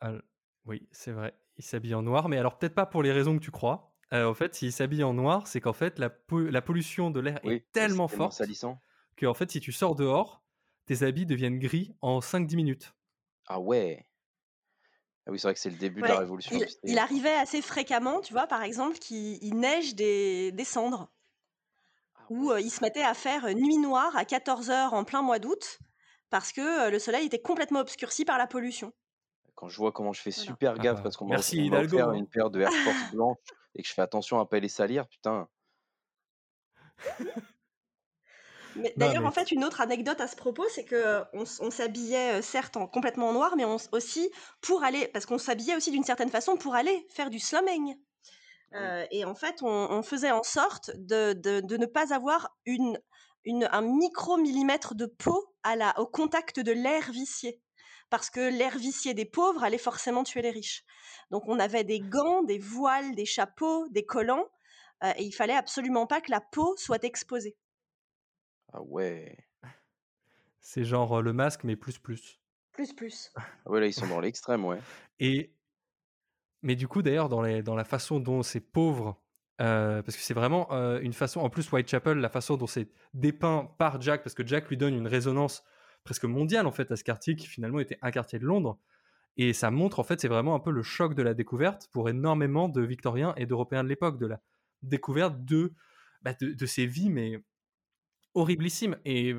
Speaker 1: Al- Oui, c'est vrai. Il s'habille en noir, mais alors peut-être pas pour les raisons que tu crois. Euh, en fait, s'il s'habille en noir, c'est qu'en fait, la, po- la pollution de l'air
Speaker 3: Oui,
Speaker 1: est tellement forte
Speaker 3: salissant.
Speaker 1: que, en fait, si tu sors dehors, tes habits deviennent gris en 5-10 minutes.
Speaker 3: Ah ouais. Ah oui, c'est vrai que c'est le début de la révolution
Speaker 2: il, arrivait assez fréquemment, tu vois, par exemple, qu'il il neige des, des cendres.
Speaker 3: Ah
Speaker 2: où euh, il se mettait à faire euh, nuit noire à 14h en plein mois d'août parce que euh, le soleil était complètement obscurci par la pollution.
Speaker 3: Quand je vois comment je fais
Speaker 2: Voilà.
Speaker 3: super gaffe
Speaker 1: Ah,
Speaker 3: parce qu'on m'a offert
Speaker 1: hein.
Speaker 3: une paire de Air Force blanches et que je fais attention à pas les salir, putain.
Speaker 2: Mais d'ailleurs,
Speaker 1: mais
Speaker 2: en fait, une autre anecdote à ce propos, c'est que on, s'habillait certes en, complètement en noir, mais on, aussi pour aller, parce qu'on s'habillait aussi d'une certaine façon pour aller faire du slumming. Euh, et en fait, on, on faisait en sorte de, de, de ne pas avoir une, une, un micro-millimètre de peau à la, au contact de l'air vicié. Parce que l'air vicié des pauvres allait forcément tuer les riches. Donc on avait des gants, des voiles, des chapeaux, des collants, euh, et il fallait absolument pas que la peau soit exposée.
Speaker 3: Ah ouais.
Speaker 1: C'est genre euh, le masque, mais plus plus.
Speaker 2: Plus plus.
Speaker 3: Ah ouais, là, ils sont dans l'extrême, ouais.
Speaker 1: Et mais du coup, d'ailleurs, dans, les, dans la façon dont ces pauvres, euh, parce que c'est vraiment euh, une façon, en plus Whitechapel, la façon dont c'est dépeint par Jack, parce que Jack lui donne une résonance presque mondiale en fait à ce quartier qui finalement était un quartier de Londres, et ça montre en fait c'est vraiment un peu le choc de la découverte pour énormément de Victoriens et d'Européens de l'époque, de la découverte de, bah, de, ces vies mais horriblissimes et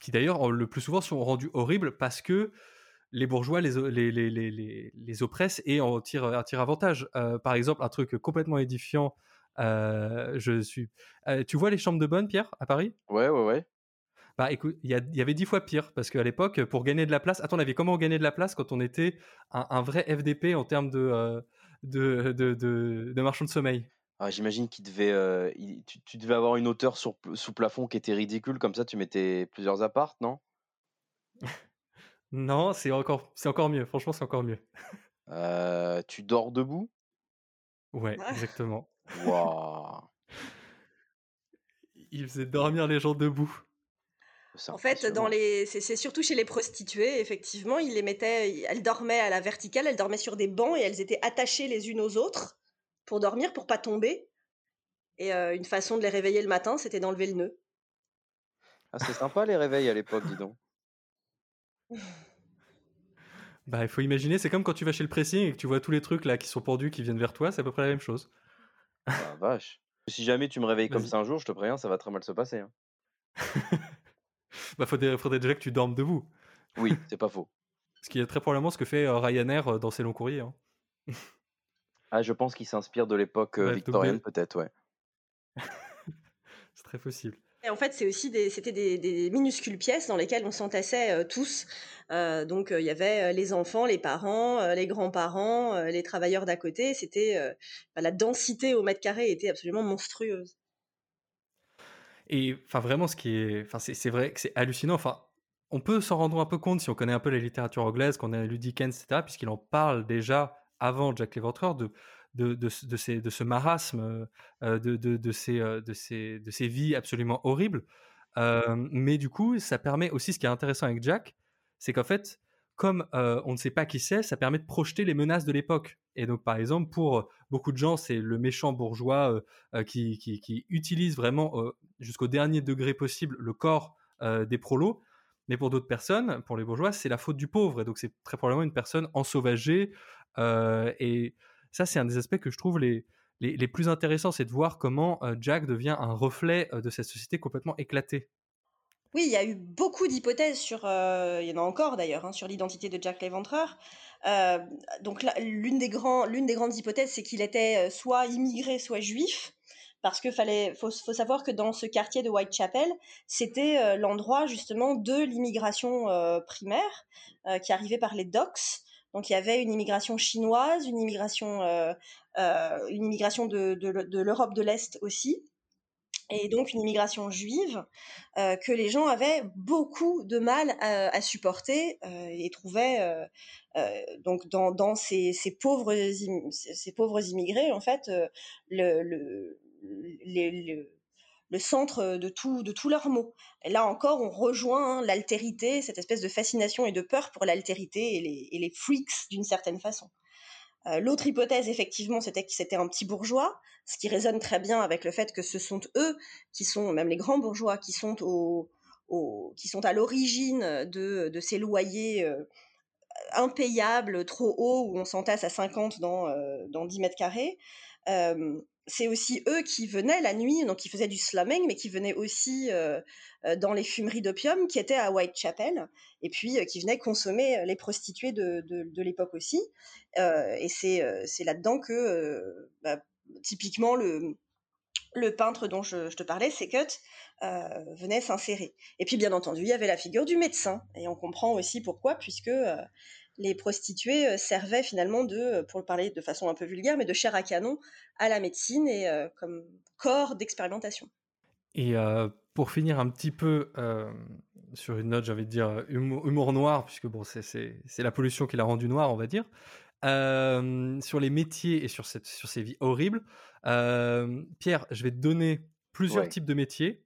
Speaker 1: qui d'ailleurs le plus souvent sont rendues horribles parce que les bourgeois les, oppressent et en tirent, en tirent avantage. Euh, par exemple, un truc complètement édifiant, euh, je suis... Euh, tu vois les chambres de bonne, Pierre, à Paris?
Speaker 3: Ouais, ouais, ouais.
Speaker 1: Bah écoute, il y, y, avait dix fois pire, parce qu'à l'époque, pour gagner de la place, attends, on avait comment gagner de la place quand on était un, un vrai FDP en termes de, euh, de, de, de, de, marchand de sommeil?
Speaker 3: Ah, J'imagine qu'il devait, euh, il, tu, tu, devais avoir une hauteur sur, sous plafond qui était ridicule, comme ça tu mettais plusieurs appartes, non?
Speaker 1: Non, c'est encore, c'est encore mieux. Franchement, c'est encore mieux.
Speaker 3: Euh, tu dors debout?
Speaker 1: Ouais, exactement.
Speaker 3: Waouh
Speaker 1: Il faisait dormir les gens debout.
Speaker 2: En fait, dans les, c'est surtout chez les prostituées, effectivement, ils les mettaient, elles dormaient à la verticale, elles dormaient sur des bancs et elles étaient attachées les unes aux autres pour dormir, pour pas tomber. Et euh, une façon de les réveiller le matin, c'était d'enlever le nœud.
Speaker 3: Ah, c'est sympa les réveils à l'époque, dis donc.
Speaker 1: Bah, il faut imaginer, c'est comme quand tu vas chez le pressing et que tu vois tous les trucs là qui sont pendus, qui viennent vers toi, c'est à peu près la même chose.
Speaker 3: Ah, vache. Si jamais tu me réveilles comme ça un jour, je te préviens, ça va très mal se passer. Hein.
Speaker 1: bah, faudrait, faudrait, déjà que tu dormes debout.
Speaker 3: Oui, c'est pas faux.
Speaker 1: Ce qui est très probablement ce que fait euh, Ryanair dans ses longs courriers. Hein.
Speaker 3: ah, je pense qu'il s'inspire de l'époque euh, victorienne, peut-être, ouais.
Speaker 1: c'est très possible.
Speaker 2: Et en fait, c'est aussi des, c'était des, des, minuscules pièces dans lesquelles on s'entassait euh, tous. Euh, donc, il euh, y avait les enfants, les parents, les grands-parents, les travailleurs d'à côté. C'était la densité au mètre carré était absolument monstrueuse.
Speaker 1: Et enfin, vraiment, ce qui est, enfin, c'est, vrai que c'est hallucinant. Enfin, on peut s'en rendre un peu compte si on connaît un peu la littérature anglaise, qu'on a lu Dickens, etc., puisqu'il en parle déjà avant Jack l'Éventreur de de, de, de, de ce marasme, euh, de, de, de, ces, de, ces, de ces vies absolument horribles. Euh, mais du coup, ça permet aussi, ce qui est intéressant avec Jack, c'est qu'en fait, comme euh, on ne sait pas qui c'est, ça permet de projeter les menaces de l'époque. Et donc, par exemple, pour beaucoup de gens, c'est le méchant bourgeois euh, qui, utilise vraiment euh, jusqu'au dernier degré possible le corps euh, des prolos. Mais pour d'autres personnes, pour les bourgeois, c'est la faute du pauvre. Et donc, c'est très probablement une personne ensauvagée. et ça, c'est un des aspects que je trouve les, les, plus intéressants, c'est de voir comment euh, Jack devient un reflet euh, de cette société complètement éclatée.
Speaker 2: Oui, il y a eu beaucoup d'hypothèses sur, euh, il y en a encore d'ailleurs, hein, sur l'identité de Jack l'Éventreur. Euh, donc l'une des, grandes hypothèses, c'est qu'il était soit immigré, soit juif, parce que faut, savoir que dans ce quartier de Whitechapel, c'était euh, l'endroit justement de l'immigration primaire qui arrivait par les docks. Donc il y avait une immigration chinoise, une immigration, euh, euh, une immigration de l'Europe de l'Est aussi, et donc une immigration juive euh, que les gens avaient beaucoup de mal à, à supporter euh, et trouvaient euh, donc dans, ces, pauvres ces pauvres immigrés en fait le, le, le centre de tout de tous leurs maux. Là encore, on rejoint l'altérité, cette espèce de fascination et de peur pour l'altérité et les, et les freaks d'une certaine façon. Euh, L'autre hypothèse, effectivement, c'était que c'était un petit bourgeois, ce qui résonne très bien avec le fait que ce sont eux qui sont, même les grands bourgeois, qui sont au, au qui sont à l'origine de, de ces loyers euh, impayables, trop hauts, où on s'entasse à 50 dans, euh, dans 10 mètres carrés. C'est aussi eux qui venaient la nuit, donc qui faisaient du slumming, mais qui venaient aussi euh, dans les fumeries d'opium qui étaient à Whitechapel, et puis euh, qui venaient consommer les prostituées de, de, l'époque aussi. Euh, et c'est, là-dedans que, bah, typiquement, le, le peintre dont je, te parlais, Secut, venait s'insérer. Et puis, bien entendu, il y avait la figure du médecin, et on comprend aussi pourquoi, puisque les prostituées euh, servaient finalement de, euh, pour le parler de façon un peu vulgaire, mais de chair à canon à la médecine et euh, comme corps d'expérimentation.
Speaker 1: Et euh, pour finir un petit peu euh, sur une note, j'ai envie de dire humour, humour noir, puisque bon, c'est- la pollution qui l'a rendu noir, on va dire. Euh, sur les métiers et sur, cette, sur ces vies horribles, euh, Pierre, je vais te donner plusieurs
Speaker 3: Ouais.
Speaker 1: types de métiers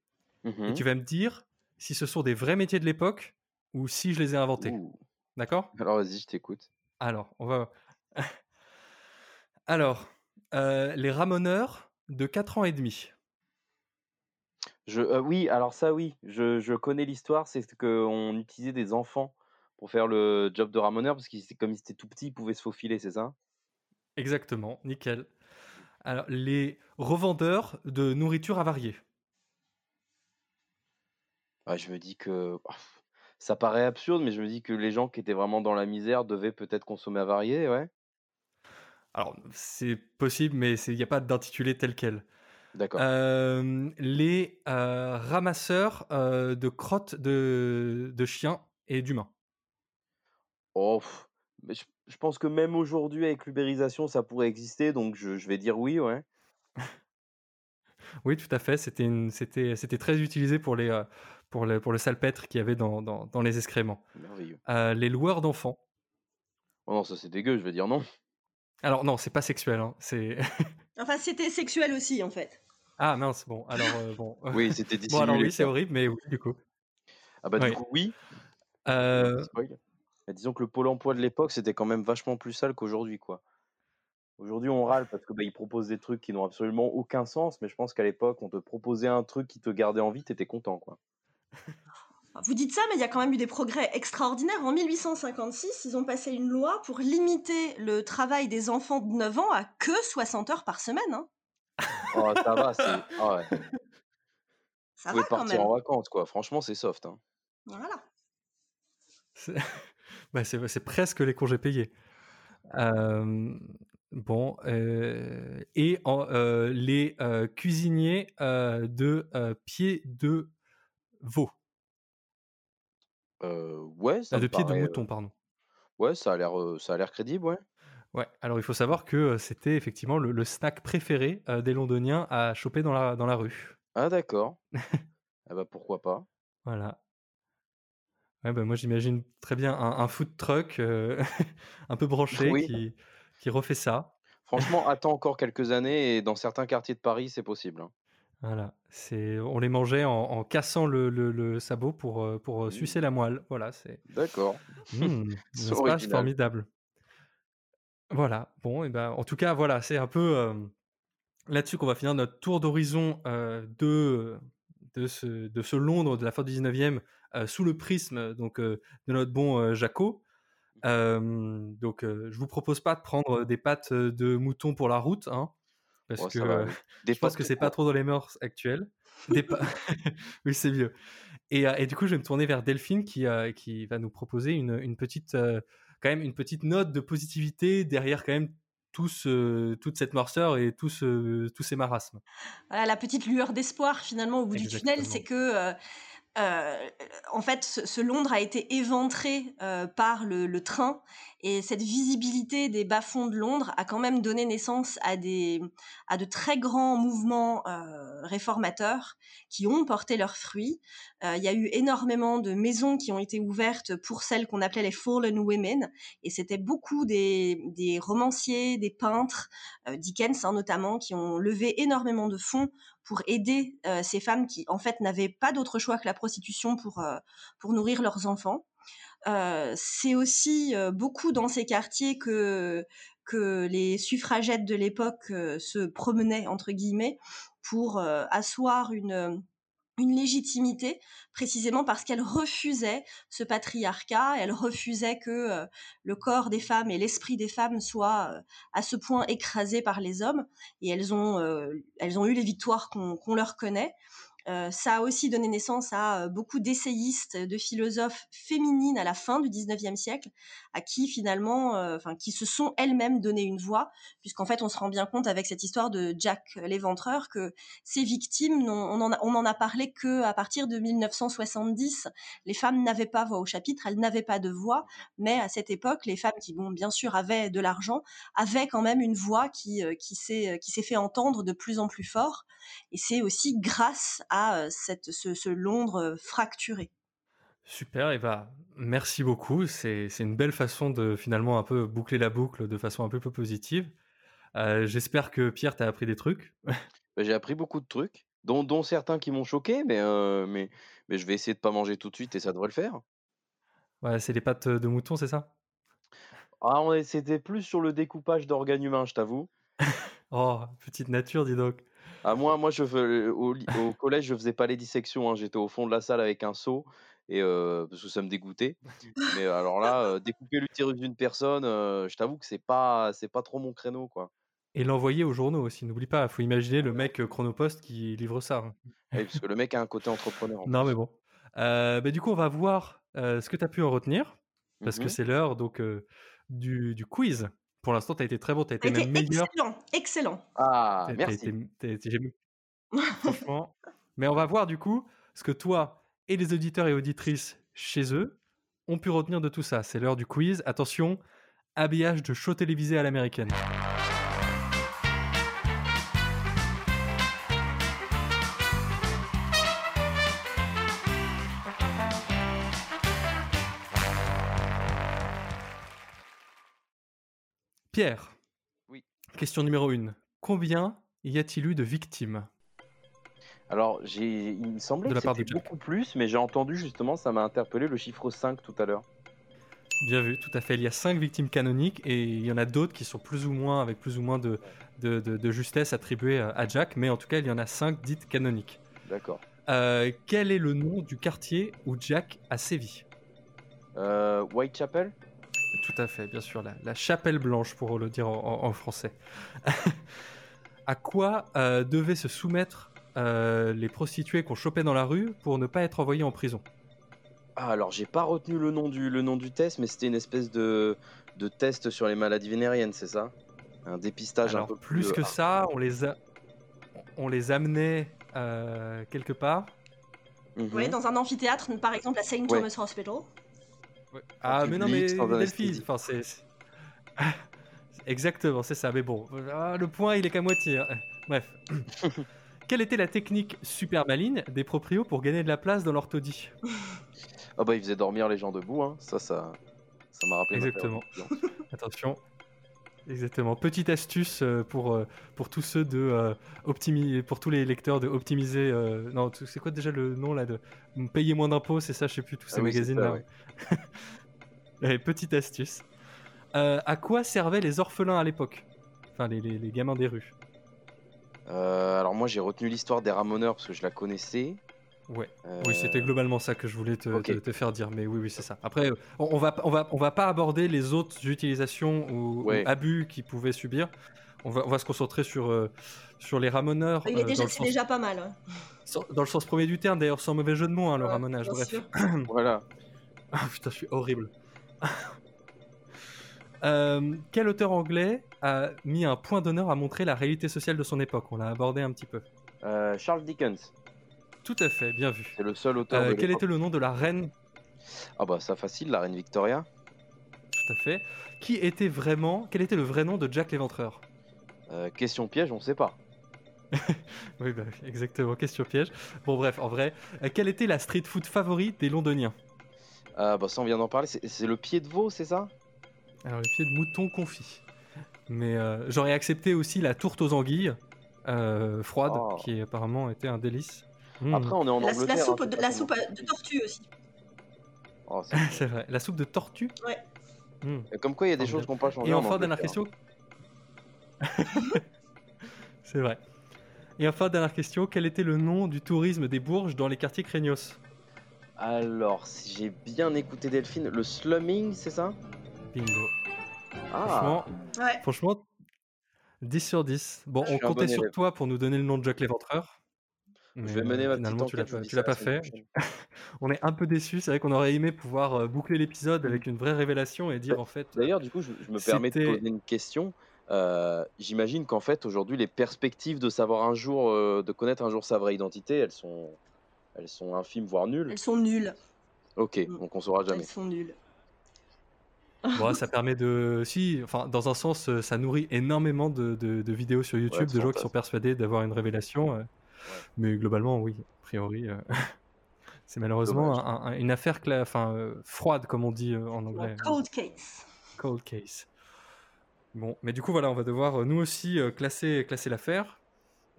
Speaker 1: et
Speaker 3: Mhm.
Speaker 1: tu vas me dire si ce sont des vrais métiers de l'époque ou si je les ai inventés.
Speaker 3: Ouh.
Speaker 1: D'accord?
Speaker 3: Alors vas-y, je t'écoute.
Speaker 1: Alors, on va. Alors, euh, les ramoneurs de 4 ans et demi.
Speaker 3: Je, euh, oui, alors ça, oui, je, je connais l'histoire, c'est qu'on utilisait des enfants pour faire le job de ramoneur, parce que comme ils étaient tout petits, ils pouvaient se faufiler, c'est ça?
Speaker 1: Exactement, nickel. Alors, les revendeurs de nourriture avariée.
Speaker 3: Ouais, Je me dis que ça paraît absurde, mais je me dis que les gens qui étaient vraiment dans la misère devaient peut-être consommer avarié, ouais.
Speaker 1: Alors, c'est possible, mais il n'y a pas d'intitulé tel quel.
Speaker 3: D'accord.
Speaker 1: Euh, les euh, ramasseurs euh, de crottes de, de chiens et d'humains.
Speaker 3: Oh, mais je, je pense que même aujourd'hui, avec l'ubérisation, ça pourrait exister, donc je, je vais dire oui, ouais.
Speaker 1: Oui, tout à fait. C'était très utilisé pour les euh, pour le pour le salpêtre qu'il y avait dans, dans, dans les excréments.
Speaker 3: Merveilleux.
Speaker 1: Euh, les loueurs d'enfants.
Speaker 3: Oh non, ça c'est dégueu, je vais dire non.
Speaker 1: Alors non, c'est pas sexuel. Hein. C'est
Speaker 2: Enfin, c'était sexuel aussi, en fait.
Speaker 1: ah mince. Bon, alors euh, bon.
Speaker 3: Oui, c'était
Speaker 1: Bon alors
Speaker 3: dissimulé.
Speaker 1: oui, c'est horrible, mais oui, du coup.
Speaker 3: Ah bah du coup, oui.
Speaker 1: Euh.
Speaker 3: Mais disons que le pôle emploi de l'époque, c'était quand même vachement plus sale qu'aujourd'hui, quoi. Aujourd'hui, on râle parce que bah, ils proposent des trucs qui n'ont absolument aucun sens, mais je pense qu'à l'époque, on te proposait un truc qui te gardait en vie, t'étais content, quoi.
Speaker 2: Vous dites ça, mais il y a quand même eu des progrès extraordinaires. En 1856, ils ont passé une loi pour limiter le travail des enfants de 9 ans à que 60 heures par semaine. hein.
Speaker 3: Oh, ça va, c'est. Ah ouais.
Speaker 2: Ça
Speaker 3: Vous
Speaker 2: va
Speaker 3: pouvez
Speaker 2: quand
Speaker 3: partir
Speaker 2: même.
Speaker 3: en vacances, quoi. Franchement, c'est soft. Hein.
Speaker 2: Voilà.
Speaker 1: c'est bah, c'est- presque les congés payés. Euh, bon, euh, et en, euh, les euh, cuisiniers euh, de euh, pieds de veau,
Speaker 3: Euh, ouais, ça
Speaker 1: Ah, de pieds de mouton, pardon.
Speaker 3: Ouais, ça a l'air, ça a l'air crédible, ouais.
Speaker 1: Ouais, alors il faut savoir que c'était effectivement le, le snack préféré des Londoniens à choper dans la, dans la rue.
Speaker 3: Ah d'accord. ah bah pourquoi pas.
Speaker 1: Voilà. Ouais, bah, moi j'imagine très bien un, un food truck euh, un peu branché
Speaker 3: Oui.
Speaker 1: qui, qui refait ça.
Speaker 3: Franchement, attends encore quelques années et dans certains quartiers de Paris, c'est possible. hein.
Speaker 1: Voilà, c'est on les mangeait en, en cassant le, le- le sabot pour, euh, pour euh, sucer la moelle. Voilà, c'est
Speaker 3: D'accord.
Speaker 1: Mmh,
Speaker 3: C'est
Speaker 1: formidable. Voilà, bon, et ben, en tout cas, voilà, c'est un peu euh, là-dessus qu'on va finir notre tour d'horizon euh, de, de, ce, de ce Londres de la fin du 19e euh, sous le prisme donc, de notre bon Jaco. Euh, donc, je vous propose pas de prendre des pattes de mouton pour la route, hein, parce
Speaker 3: Bon,
Speaker 1: que
Speaker 3: va,
Speaker 1: je pense que c'est pas trop dans les mœurs actuelles. Des oui, c'est mieux. Et, euh, et du coup, je vais me tourner vers Delphine qui, euh, qui va nous proposer une, une petite, euh, quand même une petite note de positivité derrière quand même tout ce- toute cette noirceur et tout ce, tous ces marasmes.
Speaker 2: Voilà, la petite lueur d'espoir finalement au bout du tunnel, c'est que euh, en fait ce, Londres a été éventré euh, par le, train et cette visibilité des bas-fonds de Londres a quand même donné naissance à des à de très grands mouvements euh, réformateurs qui ont porté leurs fruits. Euh, Il y a eu énormément de maisons qui ont été ouvertes pour celles qu'on appelait les fallen women et c'était beaucoup des, romanciers, des peintres, Dickens hein, notamment, qui ont levé énormément de fonds pour aider euh, ces femmes qui en fait n'avaient pas d'autre choix que la prostitution pour euh, pour nourrir leurs enfants. Euh, c'est aussi beaucoup dans ces quartiers que que les suffragettes de l'époque se promenaient entre guillemets pour asseoir une une légitimité précisément parce qu'elles refusaient ce patriarcat, elles refusaient que euh, le corps des femmes et l'esprit des femmes soient euh, à ce point écrasés par les hommes et elles ont euh, elles ont eu les victoires qu'on leur connaît. Euh, ça a aussi donné naissance à euh, beaucoup d'essayistes, de philosophes féminines à la fin du 19e siècle, à qui finalement, euh, enfin, qui se sont elles-mêmes donné une voix, puisqu'en fait, on se rend bien compte avec cette histoire de Jack l'éventreur que ces victimes, on, en a, on en a parlé que à partir de 1970, les femmes n'avaient pas voix au chapitre, elles n'avaient pas de voix, mais à cette époque, les femmes qui, bon, bien sûr, avaient de l'argent, avaient quand même une voix qui, qui s'est qui s'est fait entendre de plus en plus fort. Et c'est aussi grâce à cette, ce, ce Londres fracturé.
Speaker 1: Super, et bah merci beaucoup. C'est une belle façon de finalement un peu boucler la boucle de façon un peu plus positive. Euh, J'espère que Pierre t'a appris des trucs.
Speaker 3: Bah, J'ai appris beaucoup de trucs, dont, dont certains qui m'ont choqué, mais, euh, mais, mais je vais essayer de pas manger tout de suite et ça devrait le faire.
Speaker 1: Ouais, c'est les pattes de mouton, c'est ça?
Speaker 3: Ah, c'était plus sur le découpage d'organes humains, je t'avoue.
Speaker 1: oh, petite nature, dis donc.
Speaker 3: Ah, moi, moi je fais, au, au collège, je faisais pas les dissections. Hein. J'étais au fond de la salle avec un seau et euh, parce que ça me dégoûtait. Mais alors là, euh, découper l'utérus d'une personne, euh, je t'avoue que c'est pas, c'est pas trop mon créneau, quoi.
Speaker 1: Et l'envoyer aux journaux aussi. N'oublie pas, faut imaginer le mec Chronopost qui livre ça. hein.
Speaker 3: Oui, parce que le mec a un côté entrepreneur. en
Speaker 1: Non,
Speaker 3: plus.
Speaker 1: mais bon. Bah, du coup, on va voir ce que tu as pu en retenir, parce que
Speaker 3: Mhm.
Speaker 1: c'est l'heure donc du, du quiz. Pour l'instant, tu as été très bon, tu as été même meilleur.
Speaker 2: excellent, excellent.
Speaker 3: Ah, merci.
Speaker 1: été- t'as été- j'ai- Franchement. Mais on va voir du coup ce que toi et les auditeurs et auditrices chez eux ont pu retenir de tout ça. C'est l'heure du quiz. Attention, habillage de show télévisé à l'américaine. Pierre.
Speaker 3: Oui.
Speaker 1: Question numéro 1. Combien y a-t-il eu de victimes?
Speaker 3: Alors, j'ai, il me semblait
Speaker 1: De
Speaker 3: que c'était beaucoup plus, mais j'ai entendu justement, ça m'a interpellé le chiffre 5 tout à l'heure.
Speaker 1: Bien vu, tout à fait. Il y a cinq victimes canoniques et il y en a d'autres qui sont plus ou moins, avec plus ou moins de, de, de- de justesse attribuées à Jack, mais en tout cas, il y en a cinq dites canoniques.
Speaker 3: D'accord.
Speaker 1: Euh, quel est le nom du quartier où Jack a sévi?
Speaker 3: Euh, Whitechapel?
Speaker 1: Tout à fait, bien sûr, la, la chapelle blanche, pour le dire en, en- en français. à quoi euh, devaient se soumettre euh, les prostituées qu'on chopait dans la rue pour ne pas être envoyées en prison?
Speaker 3: Ah, alors j'ai pas retenu le nom du, le nom du test, mais c'était une espèce de, de test sur les maladies vénériennes, c'est ça? Un dépistage un peu
Speaker 1: plus
Speaker 3: plus.
Speaker 1: que
Speaker 3: euh,
Speaker 1: ça, on les, a... on les amenait euh, quelque part.
Speaker 3: mhm.
Speaker 2: Ouais, dans un amphithéâtre, par exemple à St.
Speaker 3: Ouais.
Speaker 2: Thomas Hospital.
Speaker 1: Ah, mais non, mais Delphi, enfin, c'est. Exactement, c'est ça. Mais bon, ah, le point, il est qu'à moitié. hein. Bref. Quelle était la technique super maligne des proprios pour gagner de la place dans leur taudis
Speaker 3: Ah bah il faisait dormir les gens debout, hein. ça, ça, ça m'a rappelé.
Speaker 1: Exactement. Attention. Exactement. Petite astuce euh, pour, euh, pour tous ceux de euh, optimi- pour tous les lecteurs de optimiser. euh, Non, c'est quoi déjà le nom là de payer moins d'impôts, c'est ça, je sais plus tous ces
Speaker 3: Ah oui,
Speaker 1: magazines
Speaker 3: ça,
Speaker 1: là.
Speaker 3: ouais.
Speaker 1: Allez, petite astuce. Euh, à quoi servaient les orphelins à l'époque? Enfin, les, les- les gamins des rues.
Speaker 3: Euh, alors moi j'ai retenu l'histoire des ramoneurs parce que je la connaissais.
Speaker 1: Ouais.
Speaker 3: Euh,
Speaker 1: Oui, c'était globalement ça que je voulais te,
Speaker 3: ok.
Speaker 1: te- te faire dire, mais oui, oui, c'est ça. Après, euh, on, on va, on va, on va pas aborder les autres utilisations ou, abus qu'ils pouvaient subir. On va, on va se concentrer sur, euh, sur les ramoneurs.
Speaker 2: Il est
Speaker 1: euh,
Speaker 2: déjà, c'est
Speaker 1: sens,
Speaker 2: déjà pas mal. hein.
Speaker 1: dans le sens premier du terme, d'ailleurs, sans mauvais jeu de mots, hein, le
Speaker 2: Ouais,
Speaker 1: ramonage. Bref.
Speaker 2: sûr.
Speaker 3: Voilà.
Speaker 1: Ah putain, je suis horrible. Euh, quel auteur anglais a mis un point d'honneur à montrer la réalité sociale de son époque? On l'a abordé un petit peu.
Speaker 3: Euh, Charles Dickens,
Speaker 1: Tout à fait, bien vu.
Speaker 3: c'est le seul auteur.
Speaker 1: Euh,
Speaker 3: de
Speaker 1: quel était le nom de la reine
Speaker 3: Ah bah ça facile, la reine Victoria.
Speaker 1: Tout à fait. Qui était vraiment Quel était le vrai nom de Jack l'Éventreur
Speaker 3: Euh, question piège, on sait pas.
Speaker 1: Oui, bah, exactement. Question piège. Bon, bref, en vrai, euh, quelle était la street food favorite des Londoniens
Speaker 3: Ah bah ça on vient d'en parler, c'est le pied de veau, c'est ça?
Speaker 1: Alors, les pieds de mouton confit. Mais euh, j'aurais accepté aussi la tourte aux anguilles froide,
Speaker 3: Oh.
Speaker 1: qui apparemment était un délice. Mmh.
Speaker 3: Après on est en
Speaker 2: La,
Speaker 3: Angleterre.
Speaker 2: la
Speaker 3: hein,
Speaker 2: soupe,
Speaker 3: c'est
Speaker 2: de, la soupe de tortue aussi.
Speaker 3: Oh, c'est-
Speaker 1: vrai. La soupe de tortue
Speaker 2: Ouais.
Speaker 1: Mmh.
Speaker 3: Comme quoi il y a des choses qu'on pas changé.
Speaker 1: Et
Speaker 3: en
Speaker 1: enfin, dernière question. c'est vrai. Et enfin, dernière question. Quel était le nom du tourisme des Bourges dans les quartiers craignos?
Speaker 3: Alors, si j'ai bien écouté Delphine, le slumming, c'est ça?
Speaker 1: Bingo.
Speaker 3: Ah,
Speaker 1: Franchement,
Speaker 2: Ouais.
Speaker 1: franchement, 10 sur 10. Bon,
Speaker 3: Je
Speaker 1: on comptait
Speaker 3: bon
Speaker 1: sur
Speaker 3: élève.
Speaker 1: toi pour nous donner le nom de Jack l'Éventreur. Mais,
Speaker 3: Je vais mener
Speaker 1: euh,
Speaker 3: ma
Speaker 1: finalement, tu l'as pas, fait. On est un peu déçus. C'est vrai qu'on aurait aimé pouvoir euh, boucler l'épisode
Speaker 3: Mmh.
Speaker 1: avec une vraie révélation et dire en fait.
Speaker 3: D'ailleurs, du coup, je, je me permets de poser une question. Euh, J'imagine qu'en fait, aujourd'hui, les perspectives de savoir un jour, euh, de connaître un jour sa vraie identité, elles sont, elles sont infimes, voire nulles.
Speaker 2: Elles sont nulles.
Speaker 3: Ok,
Speaker 2: Mm.
Speaker 3: donc on saura jamais.
Speaker 2: Elles sont nulles.
Speaker 1: Bon, ça permet de. Si, enfin, dans un sens, ça nourrit énormément de, de- de vidéos sur YouTube
Speaker 3: de
Speaker 1: de gens qui sont persuadés d'avoir une révélation. Mais globalement, oui, a priori, euh, c'est malheureusement
Speaker 3: Dommage.
Speaker 1: un- un- une affaire cla- enfin, euh, froide, comme on dit euh, en anglais.
Speaker 2: Cold case.
Speaker 1: Cold case. Bon, mais du coup, voilà, on va devoir nous aussi classer, classer l'affaire.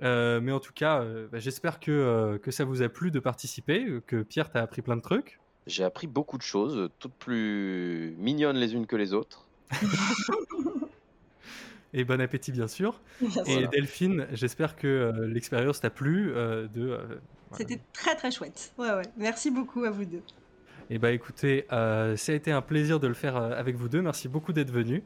Speaker 1: Euh, mais en tout cas, euh, bah, j'espère que, euh, que ça vous a plu de participer, que Pierre t'a appris plein de trucs.
Speaker 3: J'ai appris beaucoup de choses, toutes plus mignonnes les unes que les autres.
Speaker 1: Et bon appétit, bien sûr.
Speaker 2: Bien
Speaker 1: Et
Speaker 2: sûr.
Speaker 1: Delphine, j'espère que euh, l'expérience t'a plu. euh, de, euh, voilà.
Speaker 2: C'était très très chouette. Ouais, ouais. Merci beaucoup à vous deux.
Speaker 1: Et bah écoutez, euh, ça a été un plaisir de le faire avec vous deux. Merci beaucoup d'être venus.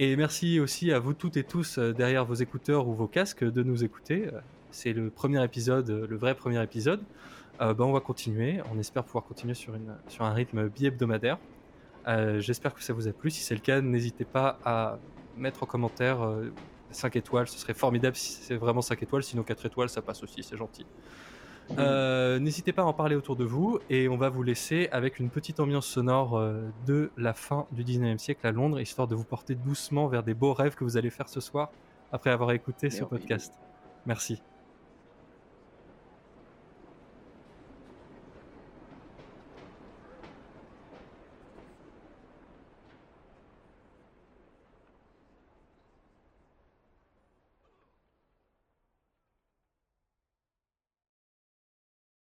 Speaker 1: Et merci aussi à vous toutes et tous derrière vos écouteurs ou vos casques de nous écouter. C'est le premier épisode, le vrai premier épisode. Euh, bah, on va continuer. On espère pouvoir continuer sur, une, sur un rythme bi-hebdomadaire. Euh, J'espère que ça vous a plu. Si c'est le cas, n'hésitez pas à mettre en commentaire euh, 5 étoiles. Ce serait formidable si c'est vraiment 5 étoiles. Sinon 4 étoiles, ça passe aussi. C'est gentil. Euh, N'hésitez pas à en parler autour de vous et on va vous laisser avec une petite ambiance sonore euh, de la fin du 19e siècle à Londres, histoire de vous porter doucement vers des beaux rêves que vous allez faire ce soir après avoir écté ce podcast. Merci.